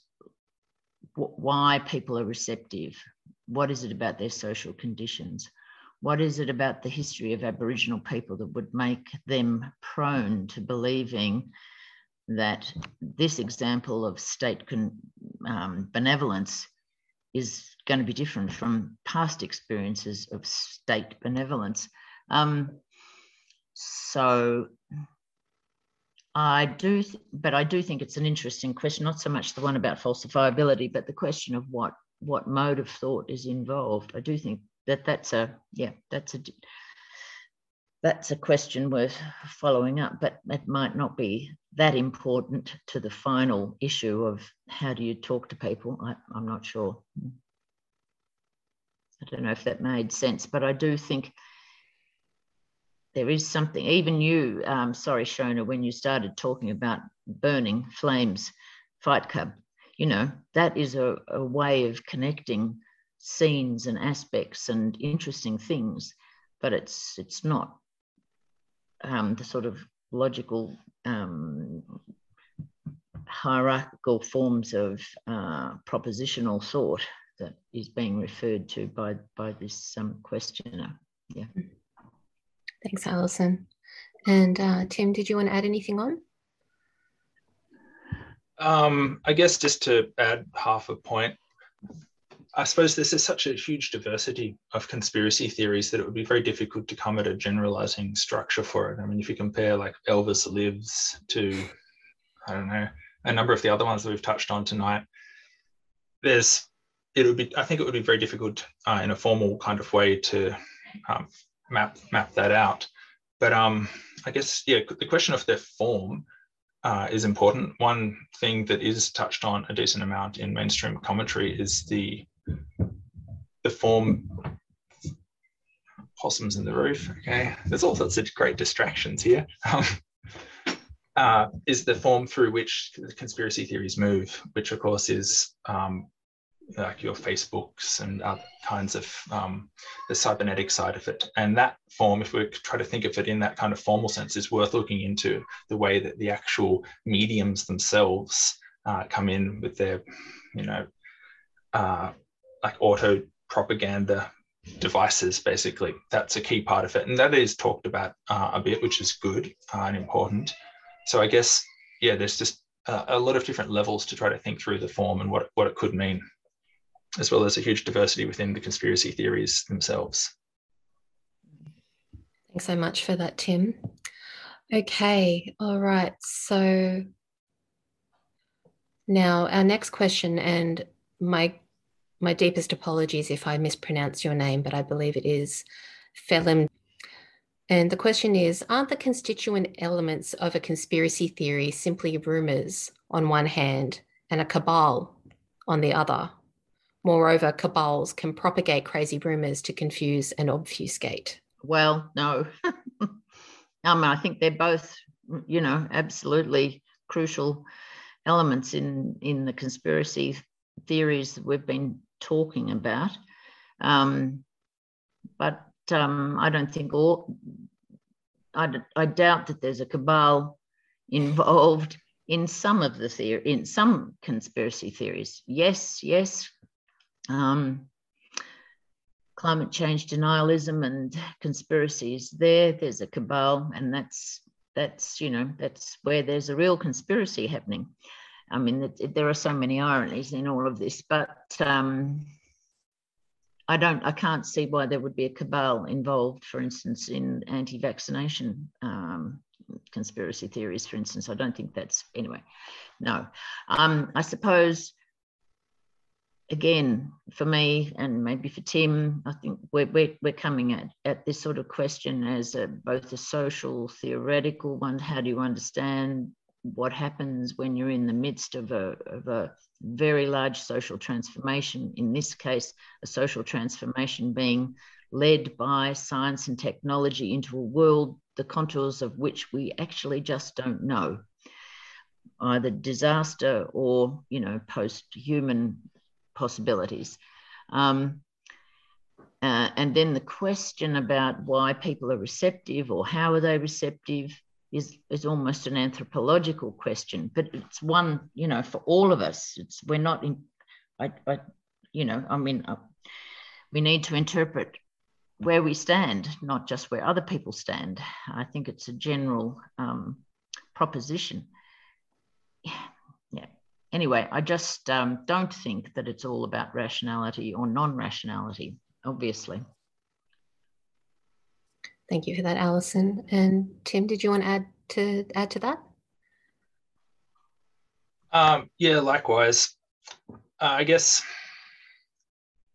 why people are receptive what is it about their social conditions? What is it about the history of Aboriginal people that would make them prone to believing that this example of state con, um, benevolence is going to be different from past experiences of state benevolence? Um, so I do, but I do think it's an interesting question, not so much the one about falsifiability, but the question of what what mode of thought is involved. I do think that that's a yeah that's a that's a question worth following up, but it might not be that important to the final issue of how do you talk to people. I, I'm not sure. I don't know if that made sense, but I do think there is something, even you, um, sorry, Shona, when you started talking about burning flames, Fight Club, you know, that is a, a way of connecting scenes and aspects and interesting things, but it's it's not um, the sort of logical um, hierarchical forms of uh, propositional thought that is being referred to by by this um, questioner. Yeah. Thanks, Alison. And uh, Tim, did you want to add anything on? Um, I guess just to add half a point, I suppose this is such a huge diversity of conspiracy theories that it would be very difficult to come at a generalizing structure for it. I mean, if you compare like Elvis Lives to, I don't know, a number of the other ones that we've touched on tonight, there's, it would be, I think it would be very difficult uh, in a formal kind of way to um, map map that out. But um, I guess, yeah, the question of their form uh, is important. One thing that is touched on a decent amount in mainstream commentary is the the form possums in the roof. Okay, there's all sorts of great distractions here. Um, uh, is the form through which the conspiracy theories move, which of course is um, like your Facebooks and other kinds of um, the cybernetic side of it. And that form, if we try to think of it in that kind of formal sense, is worth looking into the way that the actual mediums themselves uh, come in with their, you know, uh, like auto propaganda devices, basically. That's a key part of it. And that is talked about uh, a bit, which is good uh, and important. So I guess, yeah, there's just a lot of different levels to try to think through the form and what, what it could mean as well as a huge diversity within the conspiracy theories themselves. Thanks so much for that, Tim. Okay, all right. So now our next question, and my my deepest apologies if I mispronounce your name, but I believe it is Phelim. And the question is Aren't the constituent elements of a conspiracy theory simply rumors on one hand and a cabal on the other? Moreover, cabals can propagate crazy rumors to confuse and obfuscate. Well, no. I think they're both, you know, absolutely crucial elements in in the conspiracy theories that we've been talking about. Um, but um, I don't think all. I, I doubt that there's a cabal involved in some of the theory in some conspiracy theories. Yes, yes, um, climate change denialism and conspiracies there. There's a cabal, and that's that's you know that's where there's a real conspiracy happening. I mean, it, it, there are so many ironies in all of this, but um, I don't, I can't see why there would be a cabal involved, for instance, in anti-vaccination um, conspiracy theories, for instance. I don't think that's anyway. No, um, I suppose again, for me and maybe for Tim, I think we're, we're, we're coming at, at this sort of question as a, both a social, theoretical one. How do you understand what happens when you're in the midst of a, of a very large social transformation? In this case, a social transformation being led by science and technology into a world, the contours of which we actually just don't know either disaster or you know post-human possibilities. Um, uh, and then the question about why people are receptive or how are they receptive is, is almost an anthropological question, but it's one, you know, for all of us. It's we're not in, I, I you know, I mean, uh, we need to interpret where we stand, not just where other people stand. I think it's a general um, proposition anyway, I just um, don't think that it's all about rationality or non rationality, obviously. Thank you for that, Alison. And Tim, did you want to add to add to that? Um, yeah, likewise. Uh, I guess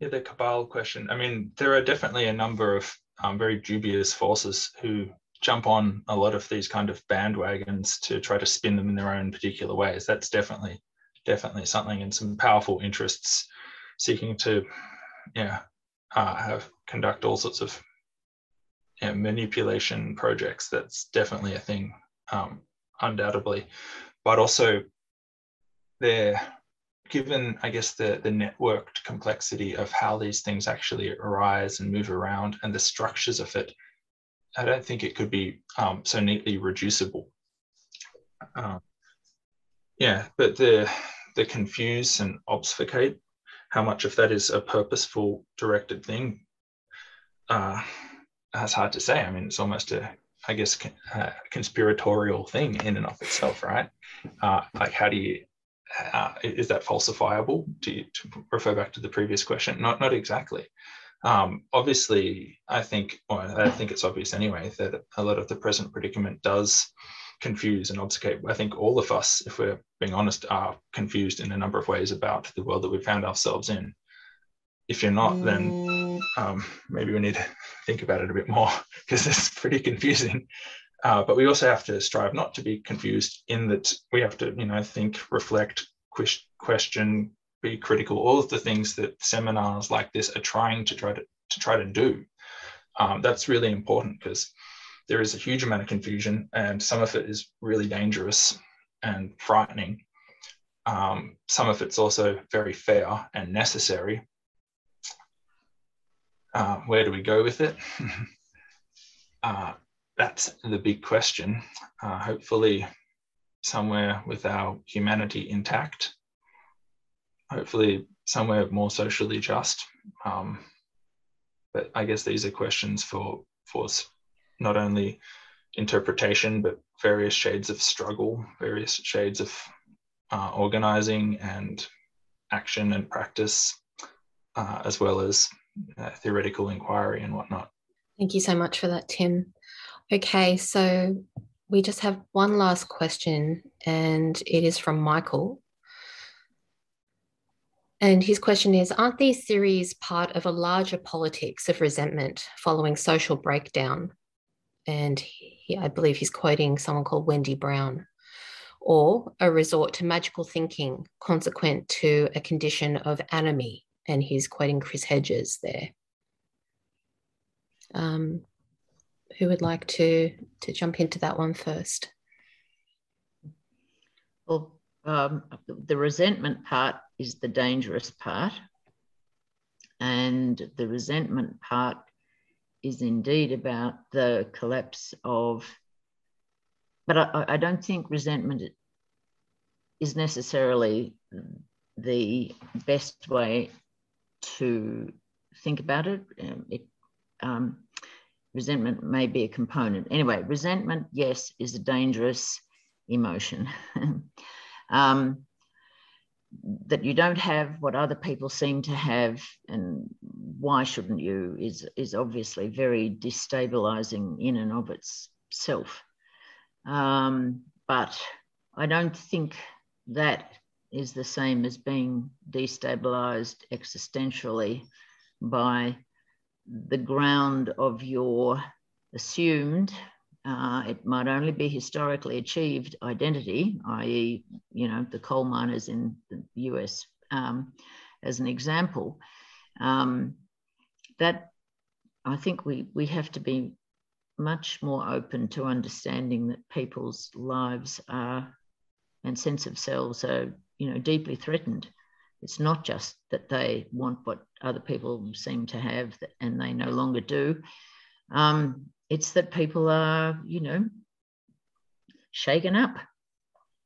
yeah, the cabal question. I mean, there are definitely a number of um, very dubious forces who jump on a lot of these kind of bandwagons to try to spin them in their own particular ways. That's definitely definitely something and some powerful interests seeking to yeah uh, have conduct all sorts of yeah, manipulation projects. That's definitely a thing um, undoubtedly. But also they're given i guess the the networked complexity of how these things actually arise and move around and the structures of it i don't think it could be um, so neatly reducible. Uh, yeah but the they confuse and obfuscate. How much of that is a purposeful, directed thing? Uh, that's hard to say. I mean, it's almost a, I guess, a conspiratorial thing in and of itself, right? Uh, like, how do you, uh, is that falsifiable? To, to, refer back to the previous question, not not exactly. Um, obviously, I think, well, I think it's obvious anyway that a lot of the present predicament does confuse and obfuscate. I think all of us, if we're being honest, are confused in a number of ways about the world that we found ourselves in. If you're not, then mm. um, maybe we need to think about it a bit more because it's pretty confusing. Uh, but we also have to strive not to be confused in that we have to, you know, think, reflect, question, be critical. All of the things that seminars like this are trying to try to, to try to do. Um, that's really important because there is a huge amount of confusion, and some of it is really dangerous and frightening. Um, some of it's also very fair and necessary. Uh, where do we go with it? uh, that's the big question. Uh, hopefully, somewhere with our humanity intact. Hopefully, somewhere more socially just. Um, but I guess these are questions for for not only interpretation, but various shades of struggle, various shades of uh, organizing and action and practice, uh, as well as uh, theoretical inquiry and whatnot. Thank you so much for that, Tim. Okay, so we just have one last question, and it is from Michael. And his question is Aren't these theories part of a larger politics of resentment following social breakdown? And he, I believe he's quoting someone called Wendy Brown, or a resort to magical thinking consequent to a condition of anomie, and he's quoting Chris Hedges there. Um, who would like to to jump into that one first? Well, um, the resentment part is the dangerous part, and the resentment part is indeed about the collapse of, but I, I don't think resentment is necessarily the best way to think about it, um, it um, resentment may be a component. Anyway, resentment, yes, is a dangerous emotion. um, that you don't have what other people seem to have, and why shouldn't you, is, is obviously very destabilizing in and of itself. Um, but I don't think that is the same as being destabilized existentially by the ground of your assumed uh, it might only be historically achieved identity, i.e., you know, the coal miners in the US um, as an example. Um, that I think we we have to be much more open to understanding that people's lives are and sense of selves are you know deeply threatened. It's not just that they want what other people seem to have and they no longer do. Um, it's that people are, you know, shaken up.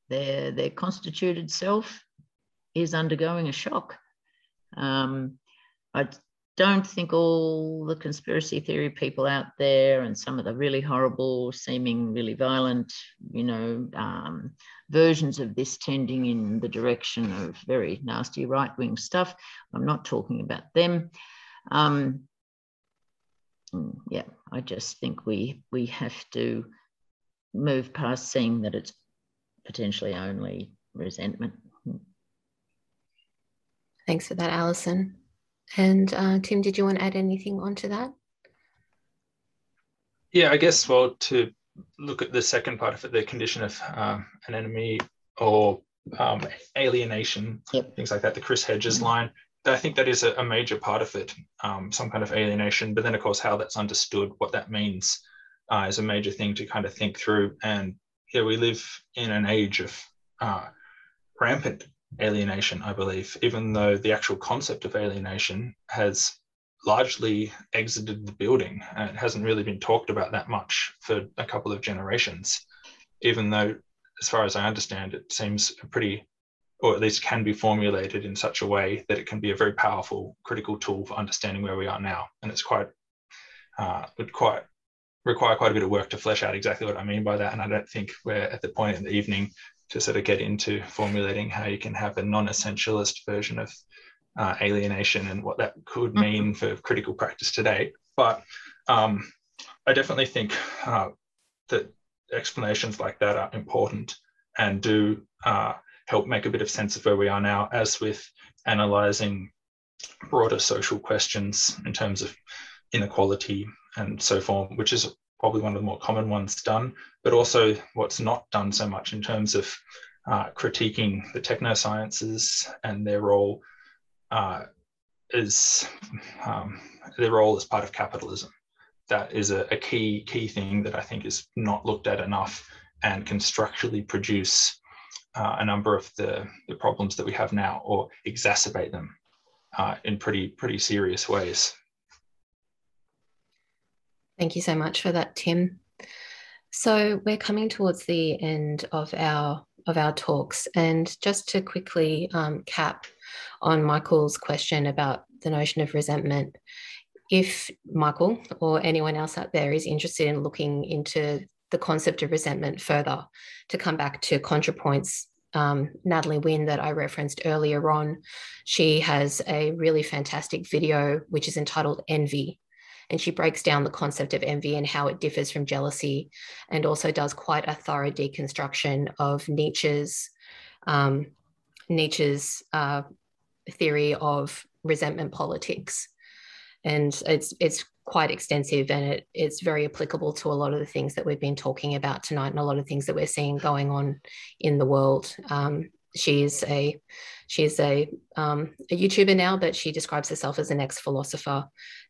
Their, their constituted self is undergoing a shock. Um, I don't think all the conspiracy theory people out there and some of the really horrible, seeming really violent, you know, um, versions of this tending in the direction of very nasty right wing stuff. I'm not talking about them. Um, mm, yeah, I just think we we have to move past seeing that it's potentially only resentment. Thanks for that, Alison. And uh, Tim, did you want to add anything onto that? Yeah, I guess, well, to look at the second part of it, the condition of um, anomie or um, alienation, yep. things like that, the Chris Hedges mm-hmm. line, I think that is a, a major part of it, um, some kind of alienation. But then, of course, how that's understood, what that means, uh, is a major thing to kind of think through. And yeah, we live in an age of uh, rampant alienation, I believe, even though the actual concept of alienation has largely exited the building. and it hasn't really been talked about that much for a couple of generations, even though, as far as I understand, it seems a pretty or at least can be formulated in such a way that it can be a very powerful critical tool for understanding where we are now. And it's quite uh, would quite require quite a bit of work to flesh out exactly what I mean by that. And I don't think we're at the point in the evening to sort of get into formulating how you can have a non-essentialist version of uh, alienation and what that could mm-hmm. mean for critical practice today. But um, I definitely think uh, that explanations like that are important and do uh, help make a bit of sense of where we are now, as with analyzing broader social questions in terms of inequality and so forth, which is probably one of the more common ones done, but also what's not done so much in terms of uh, critiquing the technosciences and their role uh, is um, their role as part of capitalism. That is a, a key key thing that I think is not looked at enough and can structurally produce uh, a number of the, the problems that we have now or exacerbate them uh, in pretty pretty serious ways. Thank you so much for that, Tim. So we're coming towards the end of our of our talks, and just to quickly um, cap on Michael's question about the notion of resentment, if Michael or anyone else out there is interested in looking into the concept of resentment further to come back to ContraPoints. Um, Natalie Wynn, that I referenced earlier on, she has a really fantastic video which is entitled Envy. And she breaks down the concept of envy and how it differs from jealousy, and also does quite a thorough deconstruction of Nietzsche's um, Nietzsche's uh, theory of resentment politics. And it's it's quite extensive and it, it's very applicable to a lot of the things that we've been talking about tonight and a lot of things that we're seeing going on in the world. Um, she's a she's a um, a YouTuber now, but she describes herself as an ex-philosopher,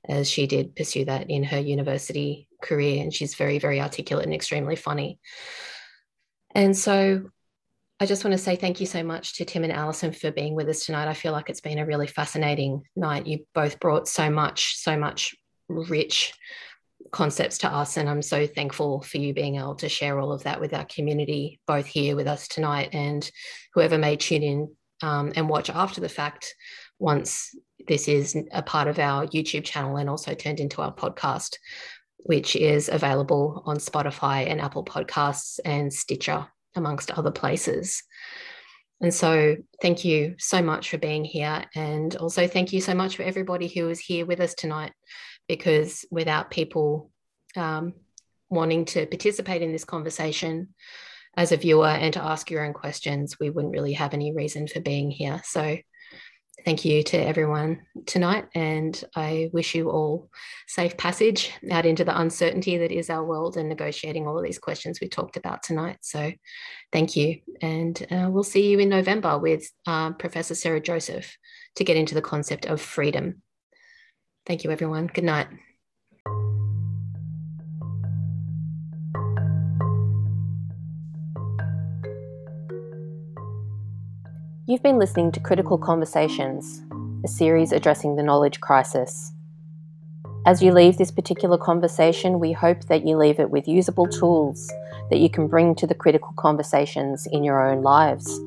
as she did pursue that in her university career, and she's very very articulate and extremely funny. And so I just want to say thank you so much to Tim and Alison for being with us tonight. I feel like it's been a really fascinating night. You both brought so much, so much rich concepts to us. And I'm so thankful for you being able to share all of that with our community, both here with us tonight and whoever may tune in um, and watch after the fact once this is a part of our YouTube channel and also turned into our podcast, which is available on Spotify and Apple Podcasts and Stitcher, amongst other places. And so, thank you so much for being here. And also, thank you so much for everybody who is here with us tonight, because without people um, wanting to participate in this conversation as a viewer and to ask your own questions, we wouldn't really have any reason for being here. So, thank you to everyone tonight. And I wish you all safe passage out into the uncertainty that is our world and negotiating all of these questions we talked about tonight. So thank you. And uh, we'll see you in November with uh, Professor Sarah Joseph to get into the concept of freedom. Thank you, everyone. Good night. You've been listening to Critical Conversations, a series addressing the knowledge crisis. As you leave this particular conversation, we hope that you leave it with usable tools that you can bring to the critical conversations in your own lives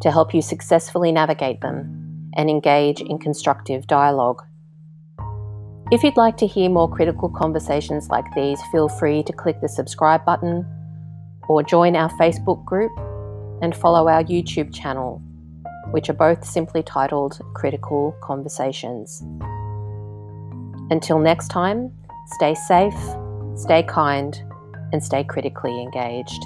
to help you successfully navigate them and engage in constructive dialogue. If you'd like to hear more critical conversations like these, feel free to click the subscribe button or join our Facebook group and follow our YouTube channel, which are both simply titled Critical Conversations. Until next time, stay safe, stay kind, and stay critically engaged.